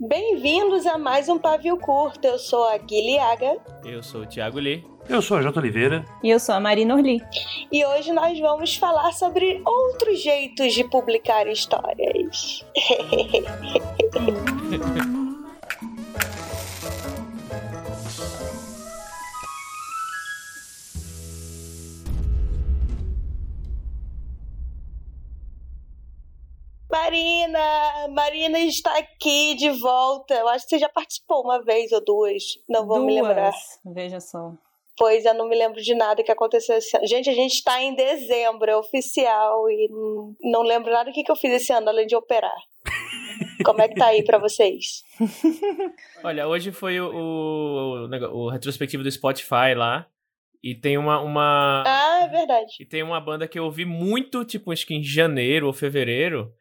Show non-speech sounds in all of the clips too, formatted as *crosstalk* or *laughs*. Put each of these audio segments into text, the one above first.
Bem-vindos a mais um Pavio Curto. Eu sou a Guilhaga. Eu sou o Thiago Lee. Eu sou a Jota Oliveira. E eu sou a Marina Orli. E hoje nós vamos falar sobre outros jeitos de publicar histórias. *laughs* Marina! Marina está aqui de volta. Eu acho que você já participou uma vez ou duas. Não vou Duas. me lembrar. Veja só. Pois eu não me lembro de nada que aconteceu esse ano. Gente, a gente está em dezembro, é oficial, e não lembro nada do que, que eu fiz esse ano, além de operar. Como é que tá aí pra vocês? *laughs* Olha, hoje foi o, o, o retrospectivo do Spotify lá. E tem uma, uma. Ah, é verdade. E tem uma banda que eu ouvi muito, tipo, acho que em janeiro ou fevereiro.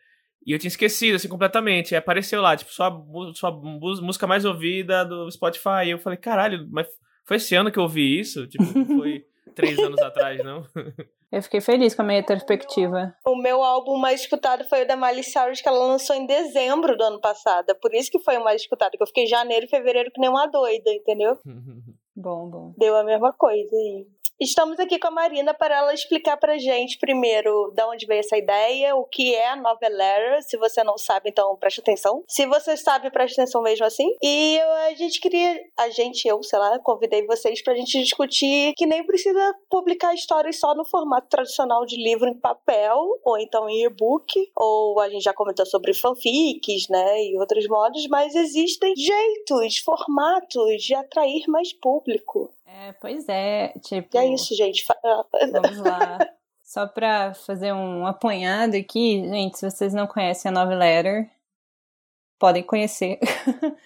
E eu tinha esquecido, assim, completamente. Aí apareceu lá, tipo, sua, sua música mais ouvida do Spotify. E eu falei, caralho, mas foi esse ano que eu ouvi isso? Tipo, não foi *laughs* três anos atrás, não? *laughs* Eu fiquei feliz com a minha retrospectiva. O meu álbum mais escutado foi o da Miley Cyrus, que ela lançou em dezembro do ano passado. É Por isso que foi o mais escutado, que eu fiquei em janeiro e fevereiro que nem uma doida, entendeu? *laughs* Bom, bom. Deu a mesma coisa aí. Estamos aqui com a Marina para ela explicar pra gente primeiro de onde veio essa ideia, o que é a Novelera. Se você não sabe, então preste atenção. Se você sabe, preste atenção mesmo assim. E a gente queria, a gente, eu, sei lá, convidei vocês pra gente discutir que nem precisa publicar histórias só no formato tradicional de livro em papel, ou então em e-book, ou a gente já comentou sobre fanfics, né, e outros modos, mas existem jeitos, formatos de atrair mais público. É, pois é, tipo. E é isso, gente. Ah, *laughs* Vamos lá. Só pra fazer um apanhado aqui, gente, se vocês não conhecem a Nove Letter, podem conhecer. *laughs*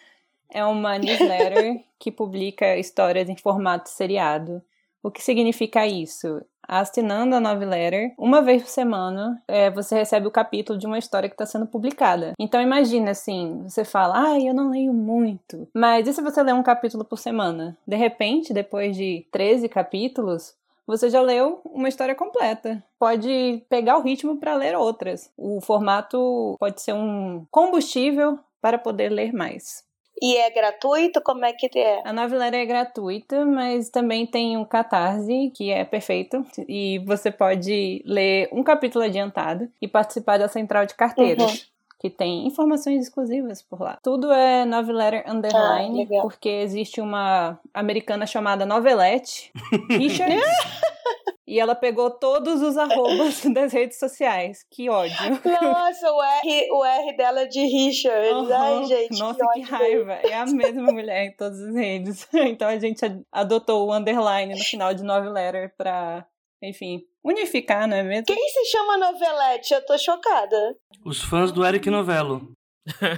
é uma newsletter *laughs* que publica histórias em formato seriado. O que significa isso? Assinando a Nove Letter, uma vez por semana, é, você recebe o capítulo de uma história que está sendo publicada. Então imagina assim, você fala, ah, eu não leio muito. Mas e se você ler um capítulo por semana? De repente, depois de 13 capítulos, você já leu uma história completa. Pode pegar o ritmo para ler outras. O formato pode ser um combustível para poder ler mais. E é gratuito? Como é que é? A noveleira é gratuita, mas também tem o Catarse, que é perfeito. E você pode ler um capítulo adiantado e participar da central de carteiras. Uhum. Que tem informações exclusivas por lá. Tudo é Noveletter Underline, Ah, porque existe uma americana chamada Novelette, *laughs* Richard, *laughs* e ela pegou todos os arrobas *laughs* das redes sociais. Que ódio. Nossa, o R, o R dela é de Richard. Ai, Uhum. gente. Nossa, que, que raiva. É a mesma mulher em todas as redes. *laughs* Então a gente ad- adotou o underline no final de nove letter pra, enfim, unificar, não é mesmo? Quem se chama Novelete? Eu tô chocada. Os fãs do Eric Novello.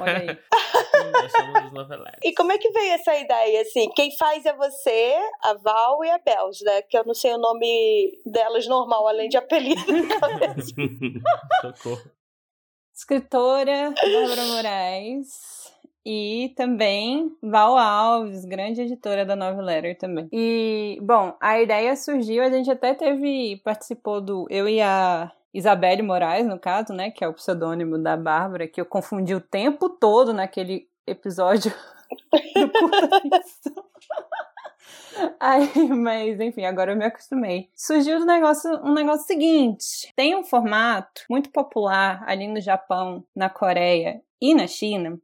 Olha aí. *laughs* Nós somos os noveletes. E como é que veio essa ideia, assim? Quem faz é você, a Val e a Bels, né? Que eu não sei o nome delas normal, além de apelido. *laughs* *laughs* Socorro. Escritora Bárbara Moraes. E também Val Alves, grande editora da Nove Letter também. E, bom, a ideia surgiu, a gente até teve, participou do, eu e a Isabelle Moraes, no caso, né, que é o pseudônimo da Bárbara, que eu confundi o tempo todo naquele episódio *laughs* do Curta mas enfim, agora eu me acostumei. Surgiu um negócio, um negócio seguinte: tem um formato muito popular ali no Japão, na Coreia e na China,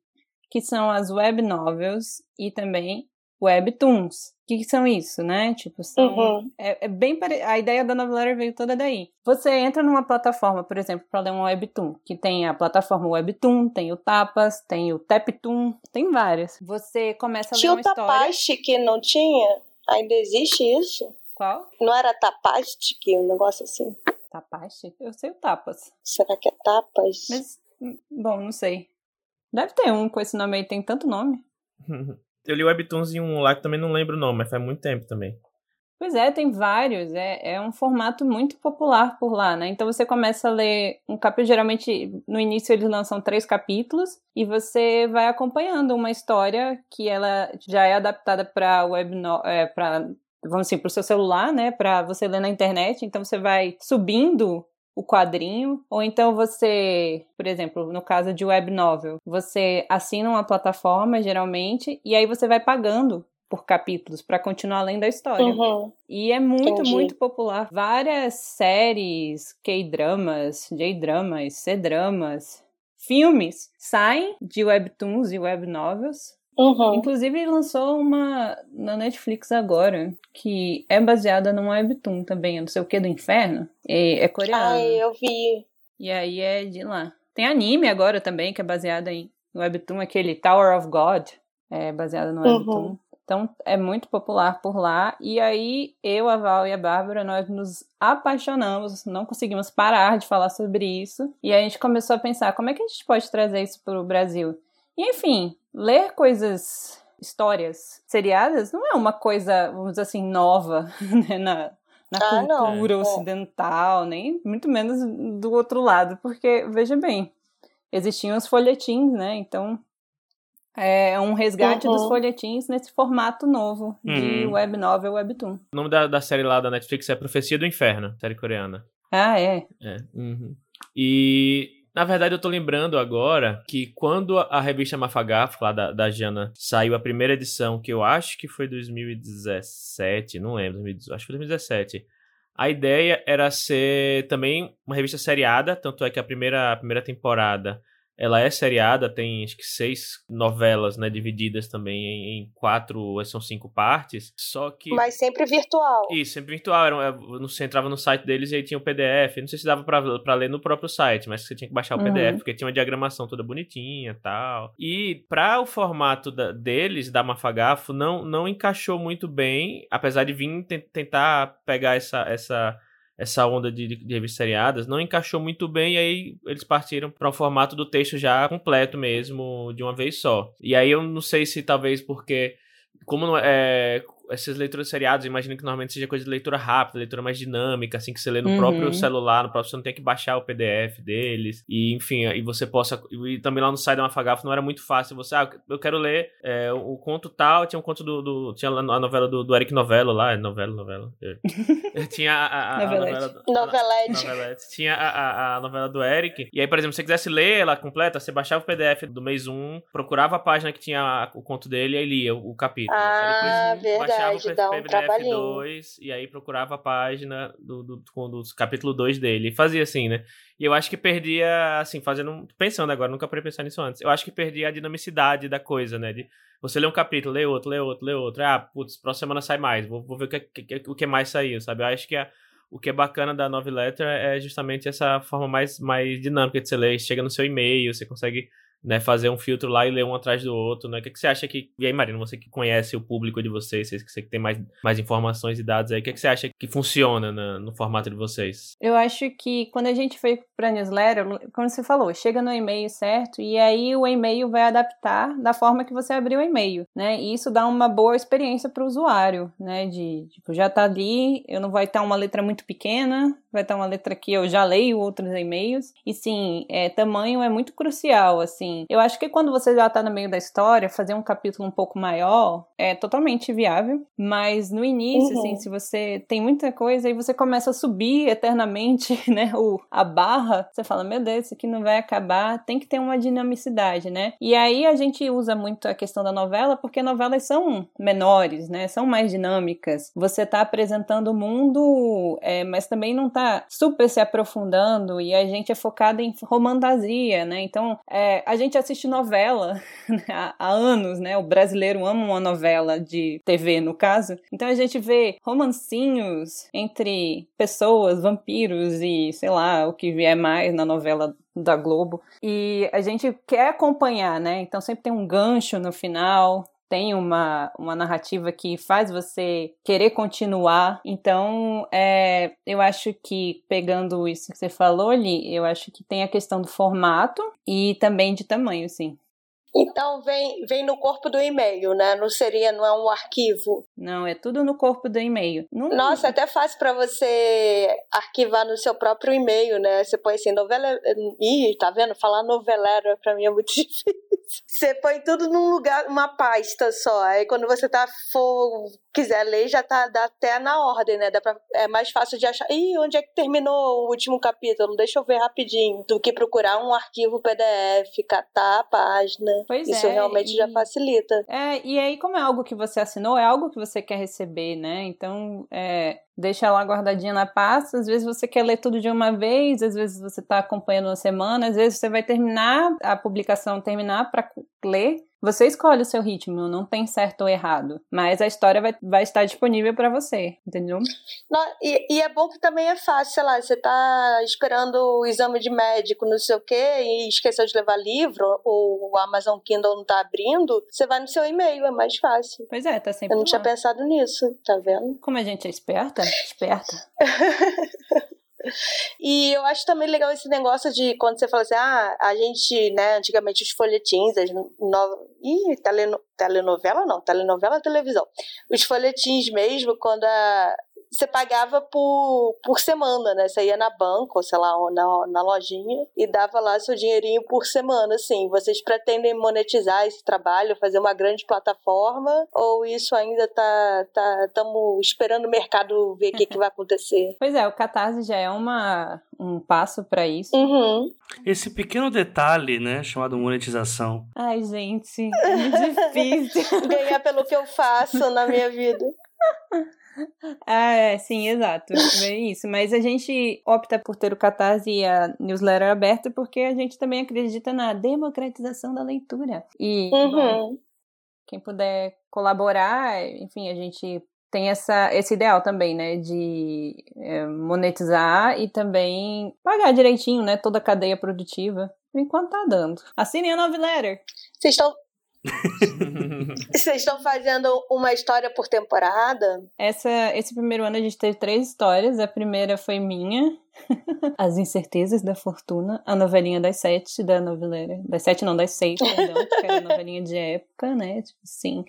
que são as web novels e também webtoons. O que, que são isso, né? Tipo, são. Uhum. É, é bem pare... A ideia da noveleira veio toda daí. Você entra numa plataforma, por exemplo, para ler um webtoon, que tem a plataforma Webtoon, tem o Tapas, tem o Taptoon, tem várias. Você começa a ler Tinha uma o história. Tapastic, não tinha? Ainda existe isso? Qual? Não era Tapastic, um negócio assim? Tapaste? Eu sei o Tapas. Será que é Tapas? Mas, hum, bom, não sei. Deve ter um com esse nome aí, tem tanto nome. *laughs* Eu li Webtoons em um lá que também não lembro o nome, mas faz muito tempo também. Pois é, tem vários. É, é um formato muito popular por lá, né? Então você começa a ler um capítulo. Geralmente, no início, eles lançam três capítulos e você vai acompanhando uma história que ela já é adaptada para web, no, é, para vamos assim, para o seu celular, né? Para você ler na internet. Então você vai subindo o quadrinho, ou então você, por exemplo, no caso de web novel, você assina uma plataforma geralmente e aí você vai pagando por capítulos para continuar além da história. Uhum. E é muito, Entendi. muito popular. Várias séries, K-dramas, J-dramas, C-dramas, filmes saem de webtoons e web novels. Uhum. Inclusive lançou uma na Netflix agora, que é baseada num webtoon também, eu não sei o que do inferno. É, é coreano. Ai, eu vi. E aí é de lá. Tem anime agora também, que é baseado em webtoon, aquele Tower of God, é baseado no Uhum. webtoon. Então é muito popular por lá. E aí eu, a Val e a Bárbara, nós nos apaixonamos, não conseguimos parar de falar sobre isso. E aí a gente começou a pensar como é que a gente pode trazer isso para o Brasil. E enfim, ler coisas, histórias seriadas não é uma coisa, vamos dizer assim, nova *laughs* né, na, na Ah, não. cultura É. ocidental, nem muito menos do outro lado, porque veja bem, existiam os folhetins, né? Então é um resgate Uhum. dos folhetins nesse formato novo de Uhum. web novel, webtoon. O nome da, da série lá da Netflix é Profecia do Inferno, série coreana. Ah, é. É. uhum. E, na verdade, eu tô lembrando agora que quando a, revista Mafagafo, lá da, da Jana, saiu a primeira edição, que eu acho que foi 2017, não lembro, 2018, acho que foi 2017. A ideia era ser também uma revista seriada, tanto é que a primeira, a primeira temporada ela é seriada, tem acho que seis novelas, né, divididas também em, em quatro, ou são cinco partes. Só que Mas sempre virtual. isso, sempre virtual. Era, é, você entrava no site deles e aí tinha o PDF. Não sei se dava pra, pra ler no próprio site, mas você tinha que baixar o Uhum. PDF, porque tinha uma diagramação toda bonitinha e tal. E pra o formato da- deles, da Mafagafo, não, não encaixou muito bem, apesar de vir ten- tentar pegar essa. essa essa onda de, de, revistas seriadas não encaixou muito bem e aí eles partiram para o formato do texto já completo mesmo de uma vez só. E aí eu não sei se talvez porque como não é, essas leituras seriadas, imagino que normalmente seja coisa de leitura rápida, leitura mais dinâmica, assim, que você lê no Uhum. próprio celular, no próprio, você não tem que baixar o PDF deles, e enfim, e você possa, e também lá no site da Mafagafo não era muito fácil, você, ah, eu quero ler é, o conto tal, tinha um conto do, do tinha a novela do, do Eric Novello lá, é novela, novela, é. *laughs* tinha a, a, a Novelete. novela... do- Novelete. Novelete. Tinha a, a, a novela do Eric. E aí, por exemplo, se você quisesse ler ela completa, você baixava o PDF do mês 1, procurava a página que tinha o conto dele e aí lia o, o capítulo. Ah, aí depois baixava o um PDF. 2 e aí procurava a página do, do, com- do capítulo 2 dele. E fazia assim, né? E eu acho que perdia, assim, fazendo. Pensando agora, nunca parei pensar nisso antes. Eu acho que perdia a dinamicidade da coisa, né? De você lê um capítulo, lê outro, lê outro, lê outro. Ah, putz, próxima semana sai mais. Vou, vou ver o que, que- o que mais saiu, sabe? Eu acho que a, o que é bacana da Nove Letter é justamente essa forma mais, mais dinâmica de você ler. Chega no seu e-mail, você consegue né, fazer um filtro lá e ler um atrás do outro, né? O que, que você acha que. E aí, Marina, você que conhece o público de vocês, vocês que você que tem mais, mais informações e dados aí, o que, que você acha que funciona na- no formato de vocês? Eu acho que quando a gente foi para newsletter, como você falou, chega no e-mail certo e aí o e-mail vai adaptar da forma que você abriu o e-mail, né? E isso dá uma boa experiência para o usuário, né? De tipo já tá ali, eu não vai estar uma letra muito pequena, vai estar uma letra que eu já leio outros e-mails e sim, é, tamanho é muito crucial, assim. Eu acho que quando você já tá no meio da história, fazer um capítulo um pouco maior é totalmente viável, mas no início, Uhum. assim, se você tem muita coisa e você começa a subir eternamente, *laughs* né, o, a barra, você fala, meu Deus, isso aqui não vai acabar, tem que ter uma dinamicidade, né? E aí a gente usa muito a questão da novela, porque novelas são menores, né, são mais dinâmicas. Você tá apresentando o mundo, é, mas também não tá super se aprofundando e a gente é focado em romantasia, né? Então, é, a gente assiste novela *laughs* né, há, há anos, né? O brasileiro ama uma novela de TV, no caso. Então a gente vê romancinhos entre pessoas, vampiros e sei lá, o que vier mais na novela da Globo. E a gente quer acompanhar, né? Então sempre tem um gancho no final. Tem uma, uma narrativa que faz você querer continuar. Então, é, eu acho que, pegando isso que você falou ali, eu acho que tem a questão do formato e também de tamanho, sim. Então vem, vem no corpo do e-mail, né? Não seria, não é um arquivo. Não, é tudo no corpo do e-mail. Não, Nossa, é até fácil para você arquivar no seu próprio e-mail, né? Você põe assim, novela. Ih, tá vendo? Falar novelera pra mim é muito *laughs* difícil. Você põe tudo num lugar, uma pasta só. Aí quando você tá for, quiser ler, já tá dá até na ordem, né? Dá pra, é mais fácil de achar. Ih, onde é que terminou o último capítulo? Deixa eu ver rapidinho. Do que procurar um arquivo PDF, catar a página. Pois Isso é, realmente e- já facilita. É, e aí, como é algo que você assinou, é algo que você quer receber, né? Então, é, deixa lá guardadinha na pasta. Às vezes você quer ler tudo de uma vez, às vezes você tá acompanhando uma semana, às vezes você vai terminar a publicação, terminar para ler. Você escolhe o seu ritmo, não tem certo ou errado. Mas a história vai, vai estar disponível para você, entendeu? Não, e, e é bom que também é fácil, sei lá, você tá esperando o exame de médico, não sei o quê, e esqueceu de levar livro, ou o Amazon Kindle não tá abrindo, você vai no seu e-mail, é mais fácil. Pois é, tá sempre Eu não lá. tinha pensado nisso, tá vendo? Como a gente é esperta, esperta. *laughs* E eu acho também legal esse negócio de quando você fala assim, ah, a gente, né, antigamente os folhetins, as no... Ih, teleno... telenovela não, telenovela é televisão. Os folhetins mesmo, quando a... você pagava por, por semana, né? Você ia na banca, ou sei lá, na, na lojinha, e dava lá seu dinheirinho por semana, assim. Vocês pretendem monetizar esse trabalho, fazer uma grande plataforma, ou isso ainda tá, tá, estamos esperando o mercado ver o que, que vai acontecer? *laughs* Pois é, o Catarse já é uma, um passo para isso. Uhum. Esse pequeno detalhe, né, chamado monetização, Ai, gente, é *laughs* difícil. ganhar pelo que eu faço na minha vida. *laughs* Ah, é, sim, exato. É isso. Mas a gente opta por ter o Catarse e a newsletter aberta porque a gente também acredita na democratização da leitura. E, bom, Uhum. quem puder colaborar, enfim, a gente tem essa, esse ideal também, né, de é, monetizar e também pagar direitinho, né, toda a cadeia produtiva. Por enquanto tá dando. Assinem a Noviletter. Vocês estão. *laughs* Vocês estão fazendo uma história por temporada? Essa, esse primeiro ano a gente teve três histórias. A primeira foi minha, *laughs* As Incertezas da Fortuna, a novelinha das sete da noveleira. Das sete, não, das seis, perdão, *laughs* porque era novelinha de época, né? Tipo assim.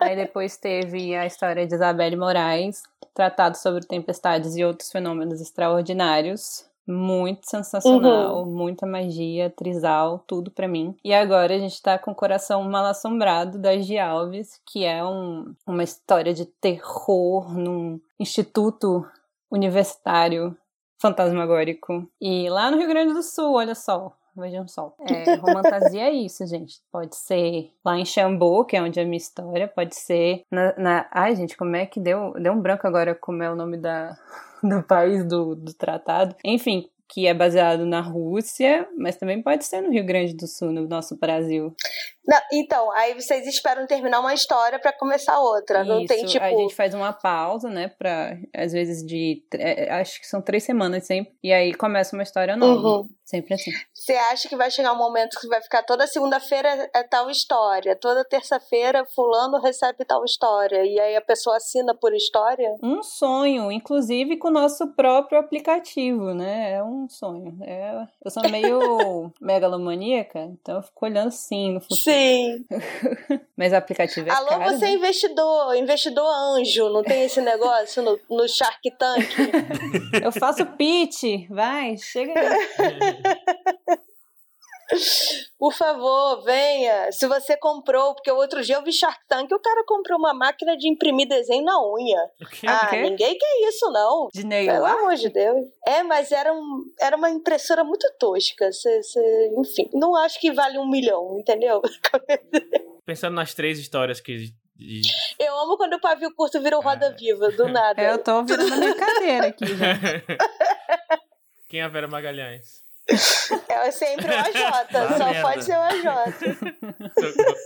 Aí depois teve a história de Isabelle Moraes, tratado sobre tempestades e outros fenômenos extraordinários. Muito sensacional, muita magia, trisal, tudo pra mim. E agora a gente tá com o Coração Mal Assombrado das de Alves, que é um, uma história de terror num instituto universitário fantasmagórico. E lá no Rio Grande do Sul, olha só. Vejam só. É, romantasia é isso, gente. Pode ser lá em Xambu, que é onde é a minha história. Pode ser na. na... Ai, gente, como é que deu? Deu um branco agora como é o nome da, *laughs* do país do, do tratado. Enfim, que é baseado na Rússia, mas também pode ser no Rio Grande do Sul, no nosso Brasil. Não, então, aí vocês esperam terminar uma história pra começar outra. Não tem Isso, tipo. A gente faz uma pausa, né? Pra, às vezes, de. é, acho que são três semanas sempre. E aí começa uma história nova. Uhum. Sempre assim. Você acha que vai chegar um momento que vai ficar toda segunda-feira é tal história, toda terça-feira fulano recebe tal história e aí a pessoa assina por história? Um sonho, inclusive com o nosso próprio aplicativo, né? É um sonho. É... Eu sou meio *laughs* megalomaníaca, então eu fico olhando sim no futuro. Sim. *laughs* Mas o aplicativo é Alô, caro, você é né? investidor, investidor anjo, não tem esse negócio no, no Shark Tank? *laughs* Eu faço pitch, vai, chega aí. Por favor, venha. Se você comprou, porque outro dia eu vi Shark Tank e o cara comprou uma máquina de imprimir desenho na unha. O? Ah, ninguém quer isso, não. De Pelo nail amor de Deus. É, mas era, um, era uma impressora muito tosca. Cê, cê- enfim, não acho que vale um milhão, entendeu? *laughs* Pensando nas três histórias que. Eu amo quando o pavio curto vira o Roda Viva, do nada. É, eu tô virando a minha cadeira aqui já. *laughs* Quem é a Vera Magalhães? É sempre o AJ, Ah, só merda. pode ser o AJ. *laughs*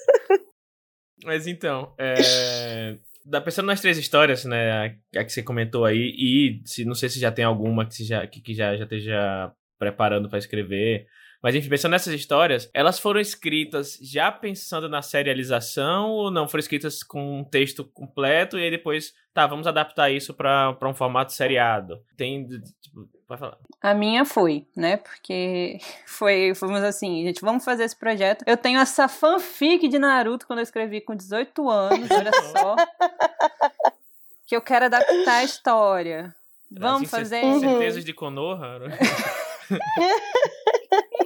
Mas então, é... da- pensando nas três histórias, né, a, que você comentou aí, e se, não sei se já tem alguma que, já, que, já, já esteja preparando pra escrever, mas enfim, pensando nessas histórias, elas foram escritas já pensando na serialização ou não? Foram escritas com um texto completo e aí depois, tá, vamos adaptar isso pra pra um formato seriado? Tem, tipo, pode falar. A minha foi, né? Porque *laughs* foi, fomos assim, gente, vamos fazer esse projeto. Eu tenho essa fanfic de Naruto quando eu escrevi com 18 anos, olha *laughs* só. que eu quero adaptar a história. Vamos fazer. Certezas de Konoha? *laughs*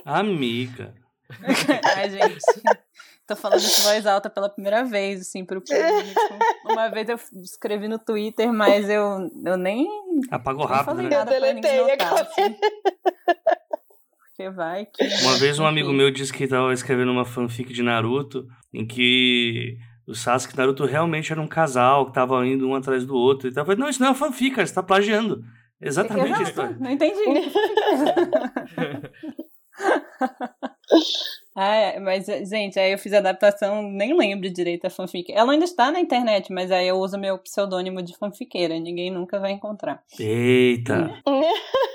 amiga. *laughs* Ai, gente. Tô falando isso em voz alta pela primeira vez, assim, pro público. Uma vez eu escrevi no Twitter, mas eu, eu nem. Apagou nem rápido, falei né? nada Eu deletei notar, assim. Porque vai que. Uma vez um amigo meu disse que tava escrevendo uma fanfic de Naruto em que o Sasuke e Naruto realmente eram um casal, que tava indo um atrás do outro e tal. Eu falei, não, isso não é uma fanfic, cara, você tá plagiando. Exatamente história. Não entendi. *laughs* *laughs* *laughs* ah, é, mas, gente, aí eu fiz a adaptação, nem lembro direito a fanfic. Ela ainda está na internet, mas aí eu uso meu pseudônimo de fanfiqueira. Ninguém nunca vai encontrar. Eita. *laughs*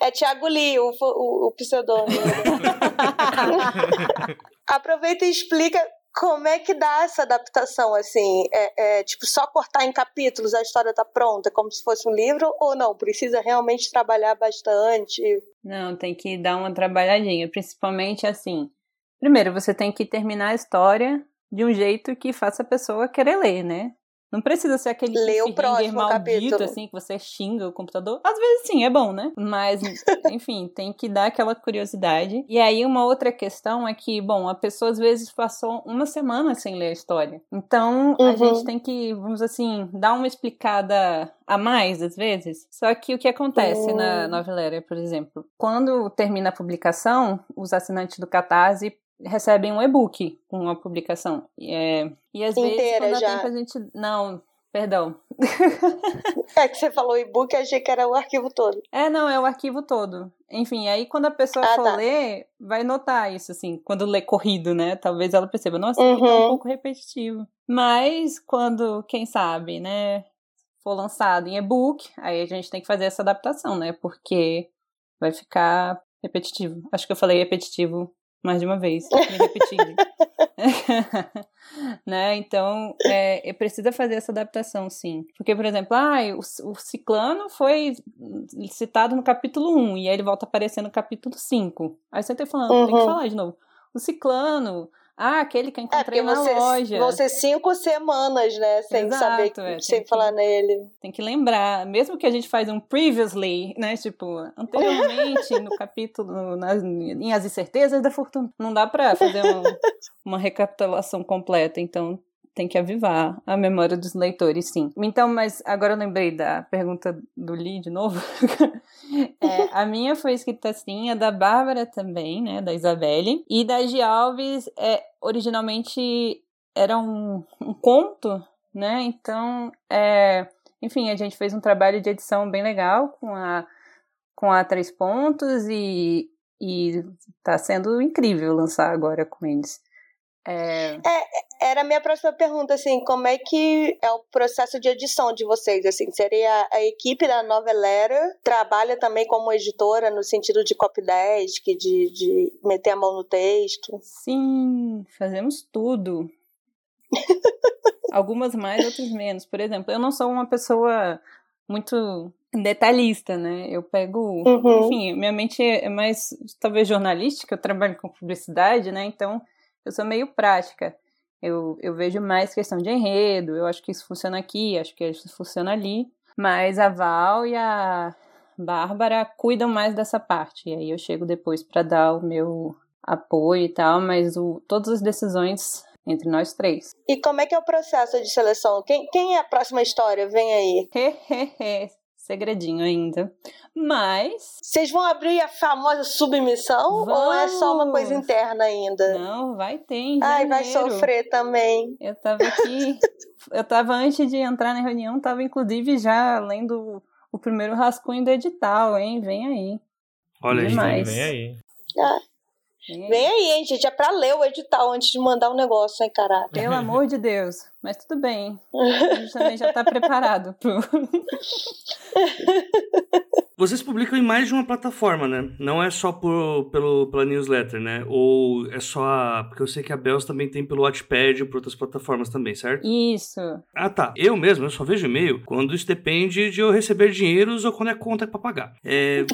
É Thiago Lee, o, o, o pseudônimo. *laughs* Aproveita e explica como é que dá essa adaptação, assim. É, é, tipo, só cortar em capítulos, a história tá pronta, como se fosse um livro, ou não? Precisa realmente trabalhar bastante? Não, tem que dar uma trabalhadinha, principalmente assim. Primeiro, você tem que terminar a história de um jeito que faça a pessoa querer ler, né? Não precisa ser aquele Lê o próximo maldito, capítulo. assim, que você xinga o computador. Às vezes sim, é bom, né? Mas, *laughs* enfim, tem que dar aquela curiosidade. E aí, uma outra questão é que, bom, a pessoa às vezes passou uma semana sem ler a história. Então, a Uhum. gente tem que, vamos assim, dar uma explicada a mais, às vezes. Só que o que acontece na Hum. Noveleira, por exemplo? Quando termina a publicação, os assinantes do Catarse recebem um e-book com a publicação. E, é, e às vezes, Inteira quando dá já. tempo, a gente... Não, perdão. *laughs* É que você falou e-book, achei que era o arquivo todo. É, não, é o arquivo todo. Enfim, aí quando a pessoa Ah, for tá. ler, vai notar isso, assim, quando lê corrido, né? Talvez ela perceba, nossa, tá um Uhum. pouco repetitivo. Mas quando, quem sabe, né, for lançado em e-book, aí a gente tem que fazer essa adaptação, né? Porque vai ficar repetitivo. Acho que eu falei repetitivo mais de uma vez, *laughs* me repetindo. *laughs* né? Então, é, é, precisa fazer essa adaptação, sim. Porque, por exemplo, ah, o, o ciclano foi citado no capítulo 1 e aí ele volta a aparecer no capítulo 5. Aí você tem, falando, tem que Uhum. falar de novo. O ciclano, ah, aquele que eu É, encontrei porque na você, loja. vão ser cinco semanas, né? Sem Exato, saber, é, sem que- falar nele. Tem que lembrar, mesmo que a gente faz um previously, né? Tipo, anteriormente no *laughs* capítulo, nas, em As Incertezas da Fortuna. Não dá pra fazer uma, uma recapitulação completa, então tem que avivar a memória dos leitores, sim. Então, mas agora eu lembrei da pergunta do Lee de novo. *laughs* É, a minha foi escrita assim, a da Bárbara também, né? Da Isabelle. E da Gi Alves, é, originalmente era um, um conto, né? Então, é, enfim, a gente fez um trabalho de edição bem legal com a, com a Três Pontos e, e tá sendo incrível lançar agora com eles. É, Era a minha próxima pergunta, assim, como é que é o processo de edição de vocês? Assim, seria a equipe da Novelera trabalha também como editora no sentido de copydesk, de, de meter a mão no texto? sim, fazemos tudo. *laughs* Algumas mais, outras menos. Por exemplo, eu não sou uma pessoa muito detalhista, né? Eu pego. Uhum. Enfim, minha mente é mais, talvez, jornalística, eu trabalho com publicidade, né? Então, eu sou meio prática. Eu, eu vejo mais questão de enredo, eu acho que isso funciona aqui, acho que isso funciona ali. Mas a Val e a Bárbara cuidam mais dessa parte. E aí eu chego depois para dar o meu apoio e tal, mas o, todas as decisões entre nós três. E como é que é o processo de seleção? Quem, quem é a próxima história? Vem aí. Segredinho ainda. Mas Vocês vão abrir a famosa submissão ou é só uma coisa Vamos. interna ainda? não, vai ter em Ai, vai sofrer também. Eu tava aqui, eu tava antes de entrar na reunião, tava inclusive já lendo o primeiro rascunho do edital, hein? Vem aí. Olha. Demais. Vem aí. Vem Vem aí, hein, gente. É pra ler o edital antes de mandar o negócio, hein, caralho. Pelo *laughs* amor de Deus. Mas tudo bem. *laughs* A gente também já tá preparado pro. *laughs* Vocês publicam em mais de uma plataforma, né? Não é só por, pelo, pela newsletter, né? Ou é só a... Porque eu sei que a Bells também tem pelo Watchpad e por outras plataformas também, certo? Isso. Ah, tá. Eu mesmo, eu só vejo e-mail quando isso depende de eu receber dinheiros ou quando é conta pra pagar. É,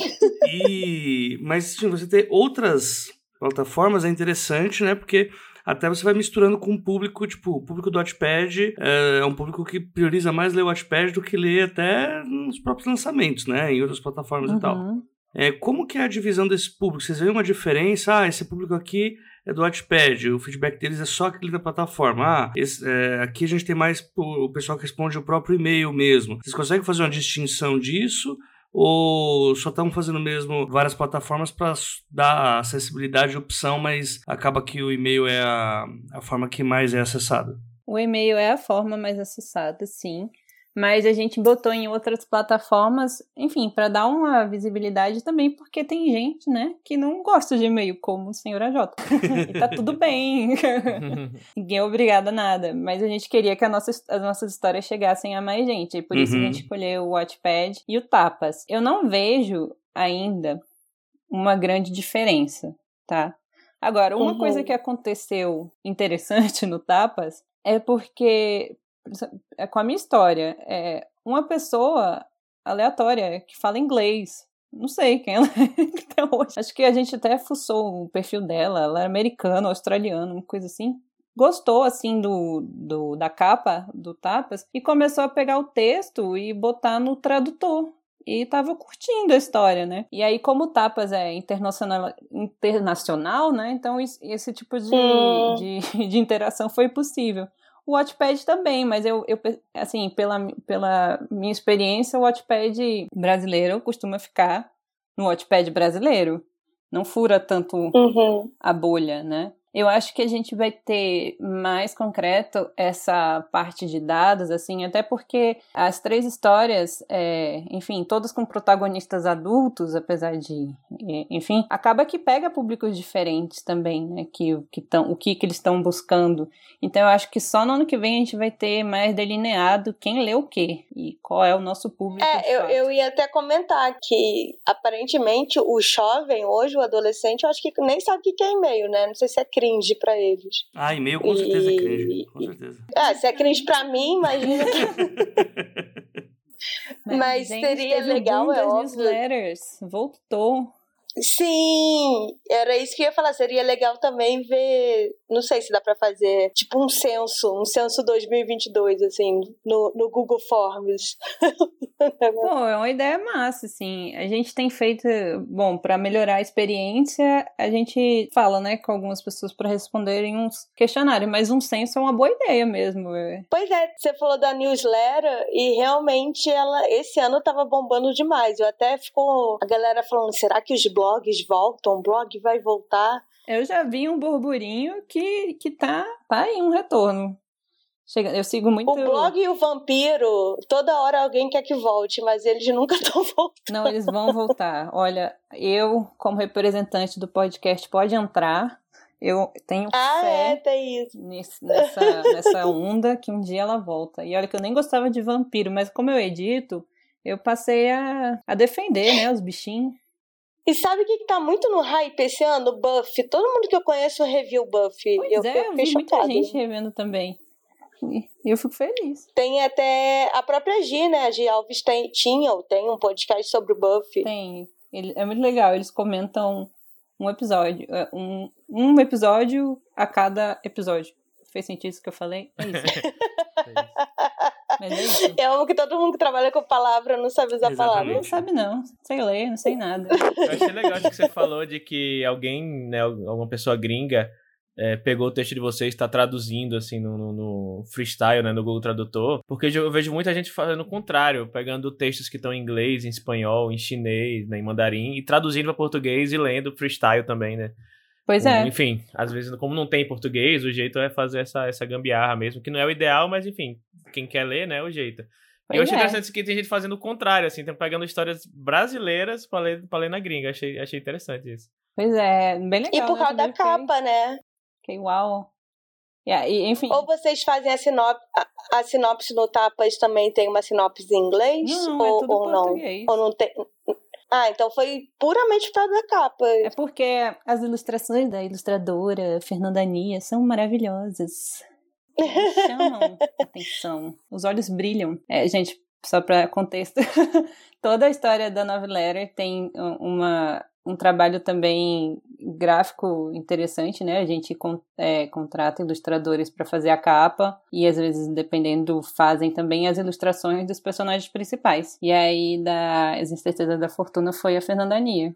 e... Mas, sim, você ter outras plataformas é interessante, né? Porque até você vai misturando com o público, tipo, o público do Watchpad é, é um público que prioriza mais ler o Watchpad do que ler até nos próprios lançamentos, né? Em outras plataformas e tal. Uhum. É, como que é a divisão desse público? Vocês veem uma diferença? Ah, esse público aqui é do Wattpad, o feedback deles é só aquele da plataforma. Ah, esse, é, aqui a gente tem mais o pessoal que responde o próprio e-mail mesmo. Vocês conseguem fazer uma distinção disso? Ou só estão fazendo mesmo várias plataformas para dar acessibilidade e opção, mas acaba que o e-mail é a, a forma que mais é acessada? O e-mail é a forma mais acessada, sim mas a gente botou em outras plataformas, enfim, para dar uma visibilidade também, porque tem gente, né, que não gosta de e-mail, como o senhor AJ. *laughs* e tá tudo bem. *laughs* Ninguém é obrigado a nada, mas a gente queria que nossa, as nossas histórias chegassem a mais gente, e por isso uhum. a gente escolheu o Watchpad e o Tapas. Eu não vejo ainda uma grande diferença, tá? Agora, uma uhum. coisa que aconteceu interessante no Tapas é porque com a minha história. É uma pessoa aleatória que fala inglês. Não sei quem ela *laughs* é até hoje. Acho que a gente até fuçou o perfil dela. Ela é americana, australiana, uma coisa assim. Gostou, assim, do, do da capa do Tapas e começou a pegar o texto e botar no tradutor e tava curtindo a história, né? E aí, como o Tapas é internacional, internacional né? Então, esse tipo de, de, *laughs* de, interação foi possível. O Watchpad também, mas eu, eu assim, pela, pela minha experiência, o Watchpad brasileiro costuma ficar no Watchpad brasileiro. Não fura tanto uhum. a bolha, né? Eu acho que a gente vai ter mais concreto essa parte de dados, assim, até porque as três histórias, é, enfim, todas com protagonistas adultos, apesar de, enfim, acaba que pega públicos diferentes também, né, que, que tão, o que, que eles estão buscando. Então eu acho que só no ano que vem a gente vai ter mais delineado quem lê o quê e qual é o nosso público. É, eu, eu ia até comentar que aparentemente o jovem hoje, o adolescente, eu acho que nem sabe o que é e-mail, né? Não sei se é cringe para eles. Ah, e-mail com certeza é e... é cringe, com certeza. Ah, se é cringe para mim, imagina *laughs* Mas, Mas seria legal, é óbvio. newsletters. Voltou. Sim, era isso que eu ia falar. Seria legal também ver. Não sei se dá para fazer tipo um censo, um censo 2022, assim, no, no Google Forms. *laughs* Pô, é uma ideia massa, assim. A gente tem feito, bom, para melhorar a experiência, a gente fala, né, com algumas pessoas para responderem uns questionários, mas um censo é uma boa ideia mesmo. É. Pois é, você falou da newsletter e realmente ela esse ano tava bombando demais. Eu até ficou a galera falando, será que os blogs voltam, o blog vai voltar. Eu já vi um burburinho que, que tá, tá aí um retorno. Chega, eu sigo muito. O blog e o vampiro, toda hora alguém quer que volte, mas eles nunca *laughs* estão voltando. Não, eles vão voltar. Olha, eu, como representante do podcast, pode entrar. Eu tenho ah, fé é, tem isso. Nesse, nessa, nessa onda que um dia ela volta. E olha que eu nem gostava de vampiro, mas como eu edito, eu passei a, a defender, né, os bichinhos. E sabe o que, que tá muito no hype esse ano? Buffy. Todo mundo que eu conheço review Buffy. Pois eu, é, eu vi muita gente revendo também. E eu fico feliz. Tem até a própria G, né? A G Alves tem, tinha ou tem um podcast sobre o Buffy. Tem. Ele, é muito legal. Eles comentam um episódio. É, um, um episódio a cada episódio. Fez sentido isso que eu falei? É isso. *laughs* *laughs* Mas é isso. Eu amo que todo mundo que trabalha com palavra não sabe usar palavra. Não sabe, não. Sei ler, não sei nada. Eu achei legal que você falou de que alguém, né, alguma pessoa gringa, é, pegou o texto de vocês e está traduzindo assim no, no, no, freestyle, né, no Google Tradutor, porque eu vejo muita gente fazendo o contrário, pegando textos que estão em inglês, em espanhol, em chinês, né, em mandarim e traduzindo para português e lendo freestyle também, né? Pois é. Enfim, às vezes, como não tem português, o jeito é fazer essa, essa gambiarra mesmo, que não é o ideal, mas enfim, quem quer ler, né, é o jeito. Pois e eu achei é. interessante que tem gente fazendo o contrário, assim, tem pegando histórias brasileiras para ler, pra ler na gringa. Achei, achei interessante isso. Pois é, bem legal. E por né? causa da capa, né? Fiquei uau. Yeah, e, enfim. Ou vocês fazem a sinopse, a, a, sinopse no Tapas também tem uma sinopse em inglês? Não, ou, é tudo ou não? Ou não tem. Ah, então foi puramente por causa da capa. É porque as ilustrações da ilustradora Fernanda Nia são maravilhosas. Chamam *laughs* atenção. Os olhos brilham. É, gente, só para contexto, *laughs* toda a história da Love Letter tem uma, um trabalho também gráfico interessante, né? A gente é, contrata ilustradores para fazer a capa e às vezes, dependendo, fazem também as ilustrações dos personagens principais. E aí, da As Incertezas da Fortuna foi a Fernanda Nia.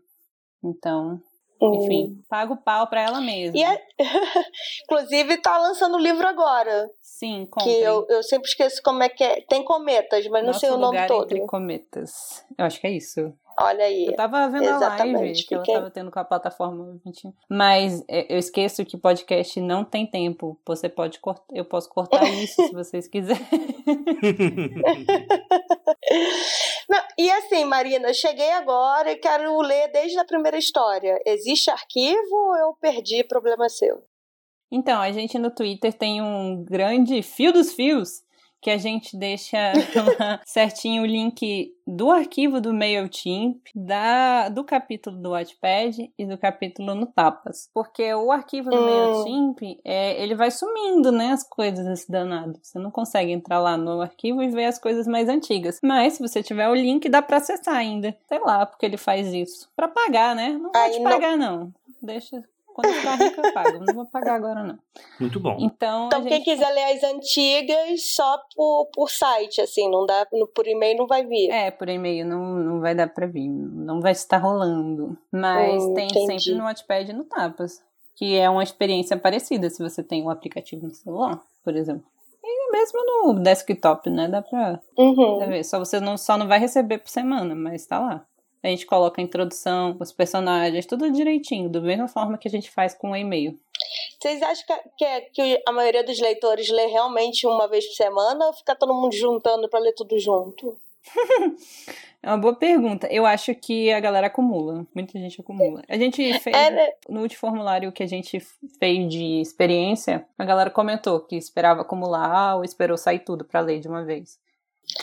Então, enfim, paga o pau pra ela mesma. É... *laughs* Inclusive, tá lançando o livro agora. Sim, comprem. Que eu, eu sempre esqueço como é que é. Tem cometas, mas Nosso não sei o nome todo. Entre cometas. Eu acho que é isso. Olha aí. Eu tava vendo Exatamente. a live que ela tava tendo com a plataforma. Mas é, eu esqueço que podcast não tem tempo. Você pode cortar. Eu posso cortar *laughs* isso se vocês quiserem. *laughs* Não, e assim, Marina, cheguei agora e quero ler desde a primeira história. Existe arquivo ou eu perdi? Problema seu. Então, a gente no Twitter tem um grande fio dos fios que a gente deixa *laughs* certinho o link do arquivo do MailChimp, da, do capítulo do Wattpad e do capítulo no Tapas. Porque o arquivo do hum. MailChimp, é, ele vai sumindo, né, as coisas desse danado. Você não consegue entrar lá no arquivo e ver as coisas mais antigas. Mas se você tiver o link, dá pra acessar ainda. Sei lá porque ele faz isso. Pra pagar, né? Não vai te pagar, não. não. Deixa quando eu ficar rica, eu pago. Não vou pagar agora, não. Muito bom. Então, então quem quiser ler as antigas, só por, por site, assim, não dá, por e-mail não vai vir. É, por e-mail não, não vai dar pra vir. Não vai estar rolando. Mas hum, tem entendi. sempre no Wattpad e no Tapas. Que é uma experiência parecida se você tem o um aplicativo no celular, por exemplo. E mesmo no desktop, né? Dá pra uhum. ver. Só você não, só não vai receber por semana, mas tá lá. A gente coloca a introdução, os personagens, tudo direitinho, da mesma forma que a gente faz com o e-mail. Vocês acham que, é, que a maioria dos leitores lê realmente uma vez por semana ou fica todo mundo juntando para ler tudo junto? *laughs* é uma boa pergunta. Eu acho que a galera acumula. Muita gente acumula. A gente fez. É, né? No último formulário que a gente fez de experiência, a galera comentou que esperava acumular ou esperou sair tudo para ler de uma vez.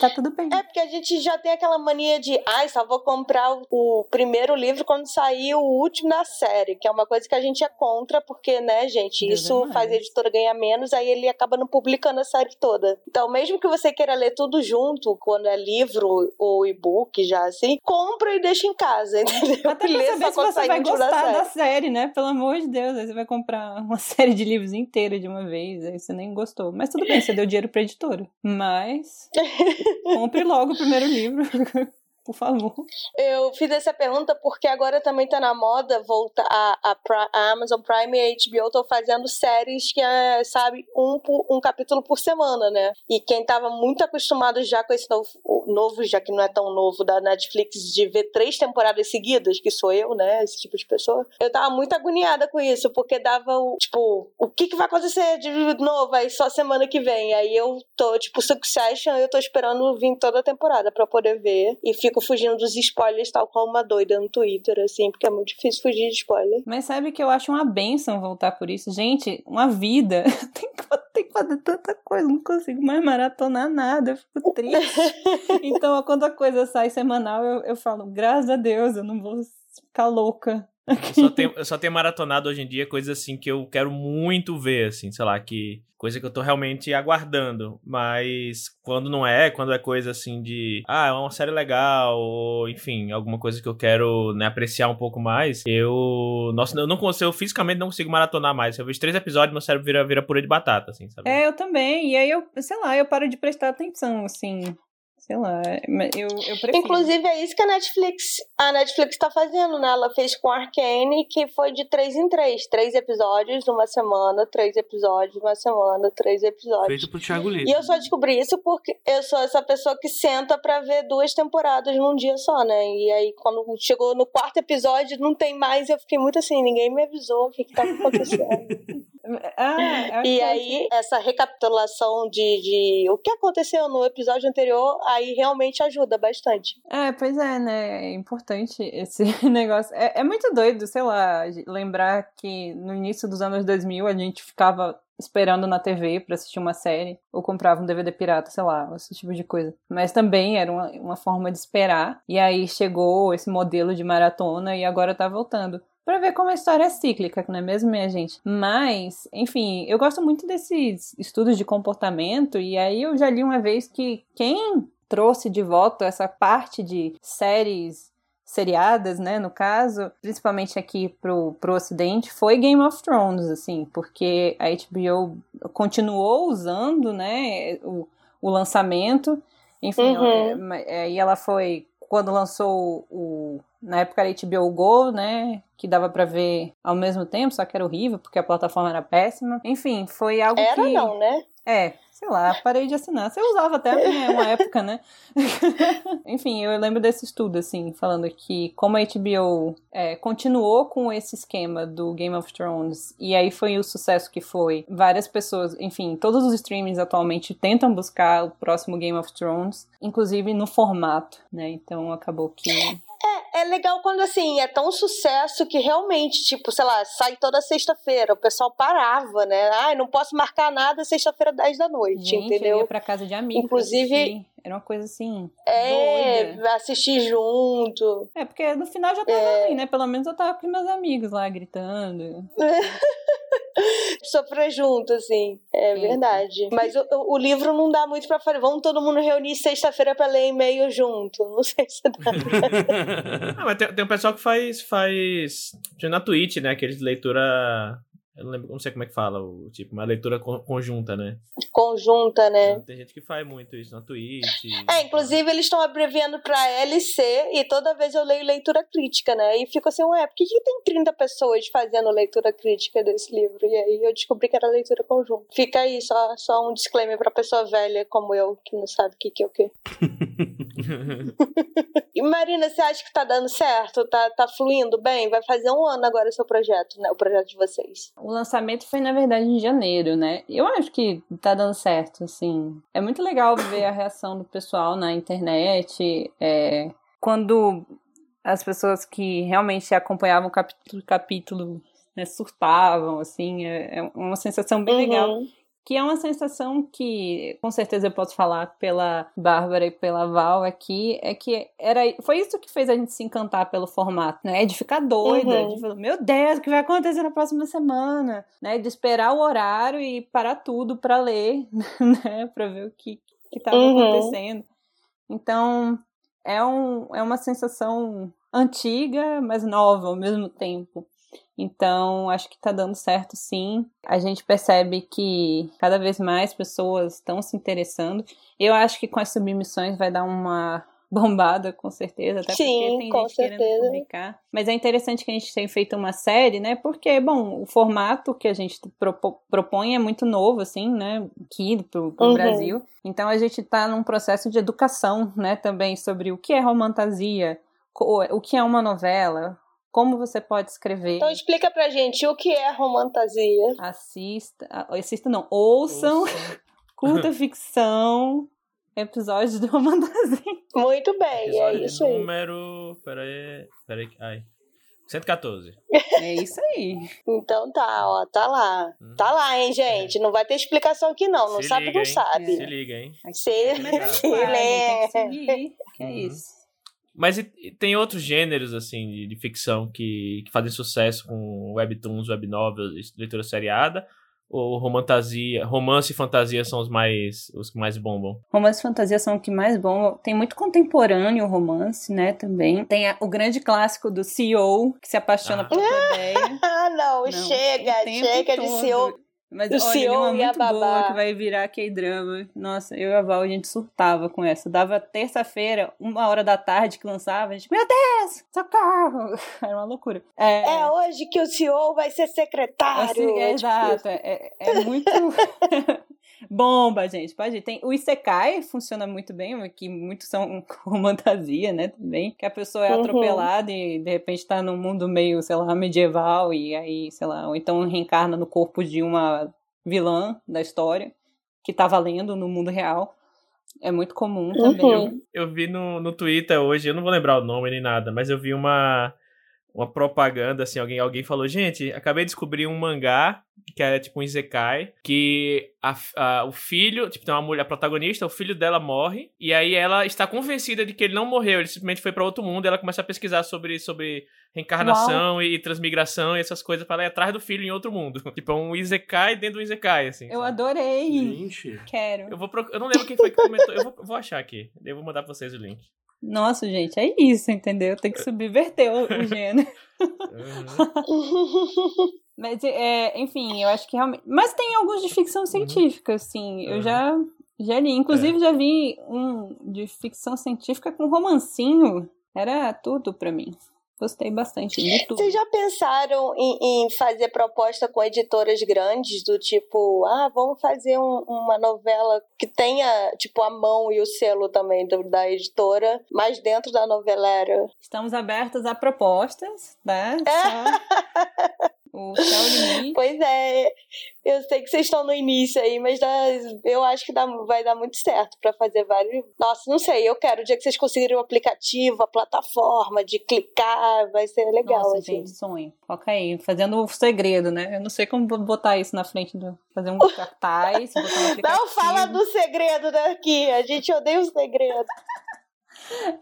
Tá tudo bem. É porque a gente já tem aquela mania de, ai, ah, só vou comprar o primeiro livro quando sair o último da série, que é uma coisa que a gente é contra, porque, né, gente, Deus isso faz a editora ganhar menos, aí ele acaba não publicando a série toda. Então, mesmo que você queira ler tudo junto, quando é livro ou e-book, já assim, compra e deixa em casa, *laughs* entendeu? Até pra saber se você vai gostar da série. da série, né? Pelo amor de Deus, aí você vai comprar uma *laughs* série de livros inteira de uma vez, aí você nem gostou. Mas tudo bem, você deu dinheiro pra editora. Mas... *laughs* Compre logo o primeiro livro. *laughs* por favor. Eu fiz essa pergunta porque agora também tá na moda voltar a, a, a Amazon Prime e HBO estão fazendo séries que é, sabe, um, um capítulo por semana, né? E quem tava muito acostumado já com esse novo, novo, já que não é tão novo, da Netflix, de ver três temporadas seguidas, que sou eu, né? Esse tipo de pessoa. Eu tava muito agoniada com isso, porque dava o, tipo, o que que vai acontecer de novo aí só semana que vem? Aí eu tô, tipo, Succession, eu tô esperando vir toda a temporada para poder ver e fico fico fugindo dos spoilers tal qual uma doida no Twitter, assim, porque é muito difícil fugir de spoiler. Mas sabe que eu acho uma benção voltar por isso? Gente, uma vida. *laughs* tem, que, tem que fazer tanta coisa, não consigo mais maratonar nada, eu fico triste. *laughs* então, quando a coisa sai semanal, eu, eu falo, graças a Deus, eu não vou ficar louca. Eu só, tenho, eu só tenho maratonado hoje em dia coisas assim que eu quero muito ver, assim, sei lá, que coisa que eu tô realmente aguardando. Mas quando não é, quando é coisa assim de, ah, é uma série legal, ou enfim, alguma coisa que eu quero né, apreciar um pouco mais, eu. Nossa, eu não consigo, eu fisicamente não consigo maratonar mais. Se eu vejo três episódios, meu cérebro vira, vira purê de batata, assim, sabe? É, eu também. E aí eu, sei lá, eu paro de prestar atenção, assim. Sei lá, eu, eu prefiro. Inclusive, é isso que a Netflix, a Netflix tá fazendo, né? Ela fez com Arcane, que foi de três em três. Três episódios uma semana, três episódios uma semana, três episódios. Feito pro Thiago Lima. E eu só descobri isso porque eu sou essa pessoa que senta pra ver duas temporadas num dia só, né? E aí, quando chegou no quarto episódio, não tem mais, eu fiquei muito assim, ninguém me avisou o que que tava *laughs* acontecendo. Ah, e aí, essa recapitulação de, de o que aconteceu no episódio anterior aí realmente ajuda bastante. É, pois é, né? É importante esse *laughs* negócio. É, é muito doido, sei lá, lembrar que no início dos anos 2000 a gente ficava esperando na TV para assistir uma série, ou comprava um DVD pirata, sei lá, esse tipo de coisa. Mas também era uma, uma forma de esperar, e aí chegou esse modelo de maratona e agora tá voltando para ver como a história é cíclica, não é mesmo, minha gente? Mas, enfim, eu gosto muito desses estudos de comportamento e aí eu já li uma vez que quem trouxe de volta essa parte de séries seriadas, né, no caso, principalmente aqui pro, pro ocidente, foi Game of Thrones, assim, porque a HBO continuou usando, né, o, o lançamento, enfim, Uhum. é, aí ela foi, quando lançou o, na época era HBO Go, né, que dava pra ver ao mesmo tempo, só que era horrível, porque a plataforma era péssima, enfim, foi algo Era que... não, né? É, sei lá, parei de assinar. Você usava até uma *laughs* época, né? *laughs* Enfim, eu lembro desse estudo, assim, falando que como a HBO é, continuou com esse esquema do Game of Thrones, e aí foi o sucesso que foi. Várias pessoas, enfim, todos os streamings atualmente tentam buscar o próximo Game of Thrones, inclusive no formato, né? Então acabou que. É, legal quando, assim, é tão sucesso que realmente, tipo, sei lá, sai toda sexta-feira. O pessoal parava, né? Ai, não posso marcar nada sexta-feira, 10 da noite, Gente, eu entendeu? ia pra casa de amigos. Inclusive-. Era uma coisa assim. É, doida. assistir junto. É, porque no final já tava É. ruim, né? Pelo menos eu tava com meus amigos lá gritando. *laughs* Sofrer junto, assim. É Sim. verdade. Mas o, o- livro não dá muito pra fazer. Vamos todo mundo reunir sexta-feira pra ler e-mail junto. Não sei se dá. *laughs* Ah, mas tem, tem um pessoal que faz. faz. tipo, Na Twitch, né? Aqueles de leitura. Eu não lembro, não sei como é que fala, o tipo, uma leitura con- conjunta, né? Conjunta, né? Tem gente que faz muito isso na Twitch. É, inclusive eles estão abreviando pra LC e toda vez eu leio leitura crítica, né? E fico assim, ué, por que, que tem 30 pessoas fazendo leitura crítica desse livro? E aí eu descobri que era leitura conjunta. Fica aí, só, só um disclaimer pra pessoa velha como eu, que não sabe o que, que é o quê. *laughs* E Marina, você acha que tá dando certo? Tá, tá fluindo bem? Vai fazer um ano agora o seu projeto, né? O projeto de vocês. O lançamento foi, na verdade, em janeiro, né? Eu acho que tá dando certo, assim. É muito legal ver a reação do pessoal na internet. é, quando as pessoas que realmente acompanhavam capítulo capítulo né, surtavam, assim. É, é uma sensação bem legal. Que é uma sensação que, com certeza eu posso falar pela Bárbara e pela Val aqui, é que era, foi isso que fez a gente se encantar pelo formato, né? De ficar doida, Uhum. de falar, meu Deus, o que vai acontecer na próxima semana? Né? De esperar o horário e parar tudo pra ler, *laughs* né? Pra ver o que, que tava Uhum. acontecendo. Então, é, um, é uma sensação antiga, mas nova ao mesmo tempo. Então, acho que tá dando certo sim. A gente percebe que cada vez mais pessoas estão se interessando. Eu acho que com as submissões vai dar uma *laughs* bombada, com certeza, até Sim, porque tem com gente querendo certeza. publicar. Mas é interessante que a gente tenha feito uma série, né? Porque, bom, o formato que a gente propo- propõe é muito novo, assim, né? Aqui pro, pro Uhum. Brasil. Então a gente tá num processo de educação, né? Também sobre o que é romantasia, o que é uma novela, como você pode escrever. Então explica pra gente o que é romantasia. Assista, ah, assista não, ouçam, *laughs* curta ficção, episódios do Romantasia. Muito bem, é Episódio isso aí. número. Peraí. Peraí. Ai. 114. É isso aí. Então tá, ó, tá lá. Hum. Tá lá, hein, gente? Não vai ter explicação aqui, não. Não Se sabe, liga, não hein? sabe. Se liga, hein? Se, é se *laughs* que lê. seguir. Que é isso. Mas e- e tem outros gêneros, assim, de, de ficção que, que fazem sucesso com webtoons, webnovels, leitura seriada? Ou romantasia, romance e fantasia são os mais os que mais bombam? Romance e fantasia são o que mais bom. Tem muito contemporâneo romance, né, também. Tem a- o grande clássico do CEO, que se apaixona Ah. por. *laughs* Ah, não, Não, chega, chega de todo. CEO. Mas O olha, CEO uma e a muito boa que vai virar K-drama. Nossa, eu e a Val, a gente surtava com essa. Dava terça-feira, uma hora da tarde que lançava, a gente, meu Deus, socorro! *laughs* Era uma loucura. É, É hoje que o CEO vai ser secretário. assim, é, É exato, é, é- é muito *laughs* *laughs* bomba, gente. Pode ir. Tem, o Isekai funciona muito bem, que muitos são *laughs* com fantasia, né, também. Que a pessoa é Uhum. atropelada e de repente tá num mundo meio, sei lá, medieval e aí, sei lá, ou então reencarna no corpo de uma vilã da história que tá valendo no mundo real. É muito comum também. Uhum. Eu vi no, no Twitter hoje, eu não vou lembrar o nome nem nada, mas eu vi uma, uma propaganda, assim, alguém, alguém falou, gente, acabei de descobrir um mangá, que é tipo um Isekai, que a, a- o filho, tipo, tem uma mulher protagonista, o filho dela morre, e aí ela está convencida de que ele não morreu, ele simplesmente foi para outro mundo, e ela começa a pesquisar sobre, sobre reencarnação e, transmigração e essas coisas para ir atrás do filho em outro mundo. *laughs* tipo, é um Isekai dentro do Isekai, assim. Eu sabe? adorei. Gente. Quero. Eu, vou proc- eu não lembro quem foi que comentou, eu vou, vou achar aqui, eu vou mandar pra vocês o link. Nossa, gente, é isso, entendeu? Tem que subverter o, o gênero. *laughs* Uhum. Mas, é, enfim, eu acho que realmente. Mas tem alguns de ficção científica, assim. Eu Uhum. já, já li. Inclusive, já vi um de ficção científica com romancinho. Era tudo pra mim. Gostei bastante de tudo. Vocês já pensaram em, em fazer proposta com editoras grandes, do tipo, ah, vamos fazer um- uma novela que tenha, tipo, a mão e o selo também do- da editora, mas dentro da novelera? Estamos abertos a propostas, tá? É. Só o céu é limite. Pois é, eu sei que vocês estão no início aí, mas dá- eu acho que dá- vai dar muito certo pra fazer vários. Nossa, não sei, eu quero. O dia que vocês conseguirem o aplicativo, a plataforma de clicar, vai ser legal, Nossa, assim. gente, sonho. Foca aí, fazendo o segredo, né? Eu não sei como vou botar isso na frente do. Fazer um *laughs* cartaz, botar um aplicativo. Não fala do segredo daqui, a gente odeia o segredo.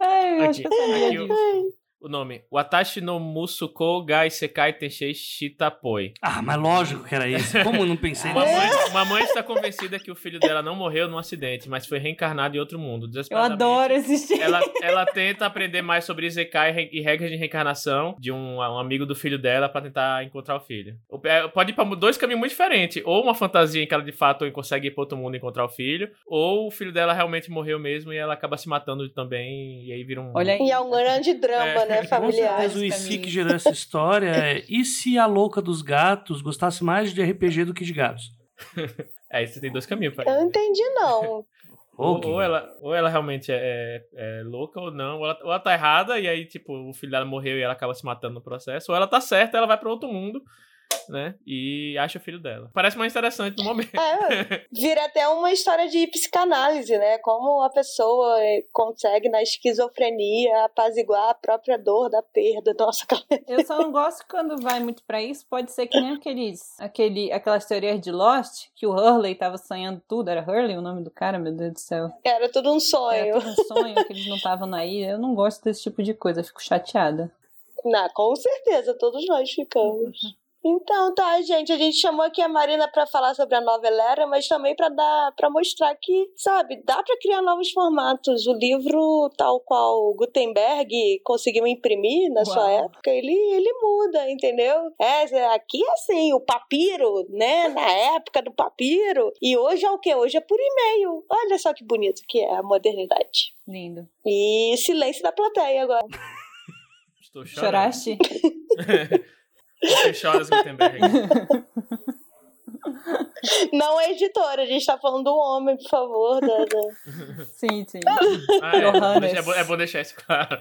Ai, *laughs* eu acho Aqui, que eu sabia aqui disso. O, o nome. Watashi no Musuko Gai Sekai Tenshei Shitapoi. Ah, mas lógico que era esse. Como eu não pensei *laughs* Uma nisso? mãe, uma mãe está convencida que o filho dela não morreu num acidente, mas foi reencarnado em outro mundo. Eu adoro assistir. Ela, ela tenta aprender mais sobre Isekai e re- e regras de reencarnação de um, um amigo do filho dela pra tentar encontrar o filho. O- é, Pode ir pra dois caminhos muito diferentes. Ou uma fantasia em que ela de fato consegue ir pra outro mundo e encontrar o filho, ou o filho dela realmente morreu mesmo e ela acaba se matando também, e aí vira um. Olha aí. E é um grande drama, É. né, Com certeza o IC caminho. que gerou essa história é e se a louca dos gatos gostasse mais de RPG do que de gatos? *laughs* É, você tem dois caminhos pra Eu não entendi, não. *laughs* Ou, ou ela, ou ela realmente é, é- é louca ou não, ou ela, ou ela tá errada e aí, tipo, o filho dela morreu e ela acaba se matando no processo, ou ela tá certa ela vai pra outro mundo, né? E acha o filho dela. Parece mais interessante no momento. É, vira até uma história de psicanálise, né? Como a pessoa eh, consegue, na esquizofrenia, apaziguar a própria dor da perda. Nossa, *laughs* cara. Eu só não gosto quando vai muito pra isso. Pode ser que nem aqueles, aquele, aquelas teorias de Lost, que o Hurley tava sonhando tudo. Era Hurley o nome do cara, meu Deus do céu. era tudo um Era sonho. tudo um sonho, que eles não estavam na ilha. Eu não gosto desse tipo de coisa, eu fico chateada. Não, com certeza, todos nós ficamos. Então, tá, gente. A gente chamou aqui a Marina pra falar sobre a novelera, mas também pra dar, para mostrar que, sabe, dá pra criar novos formatos. O livro, tal qual Gutenberg conseguiu imprimir na sua Uau. época, ele, ele muda, entendeu? É, aqui é assim, o papiro, né? Na época do papiro. E hoje é o quê? Hoje é por e-mail. Olha só que bonito que é a modernidade. Lindo. E silêncio da plateia agora. *laughs* Estou chorando. Choraste? *laughs* Choras, Gutenberg. *laughs* Não é editora, a gente tá falando do homem, por favor. da- da- *laughs* sim, sim. Ah, é, é, bom deixar, é bom- é bom deixar isso claro.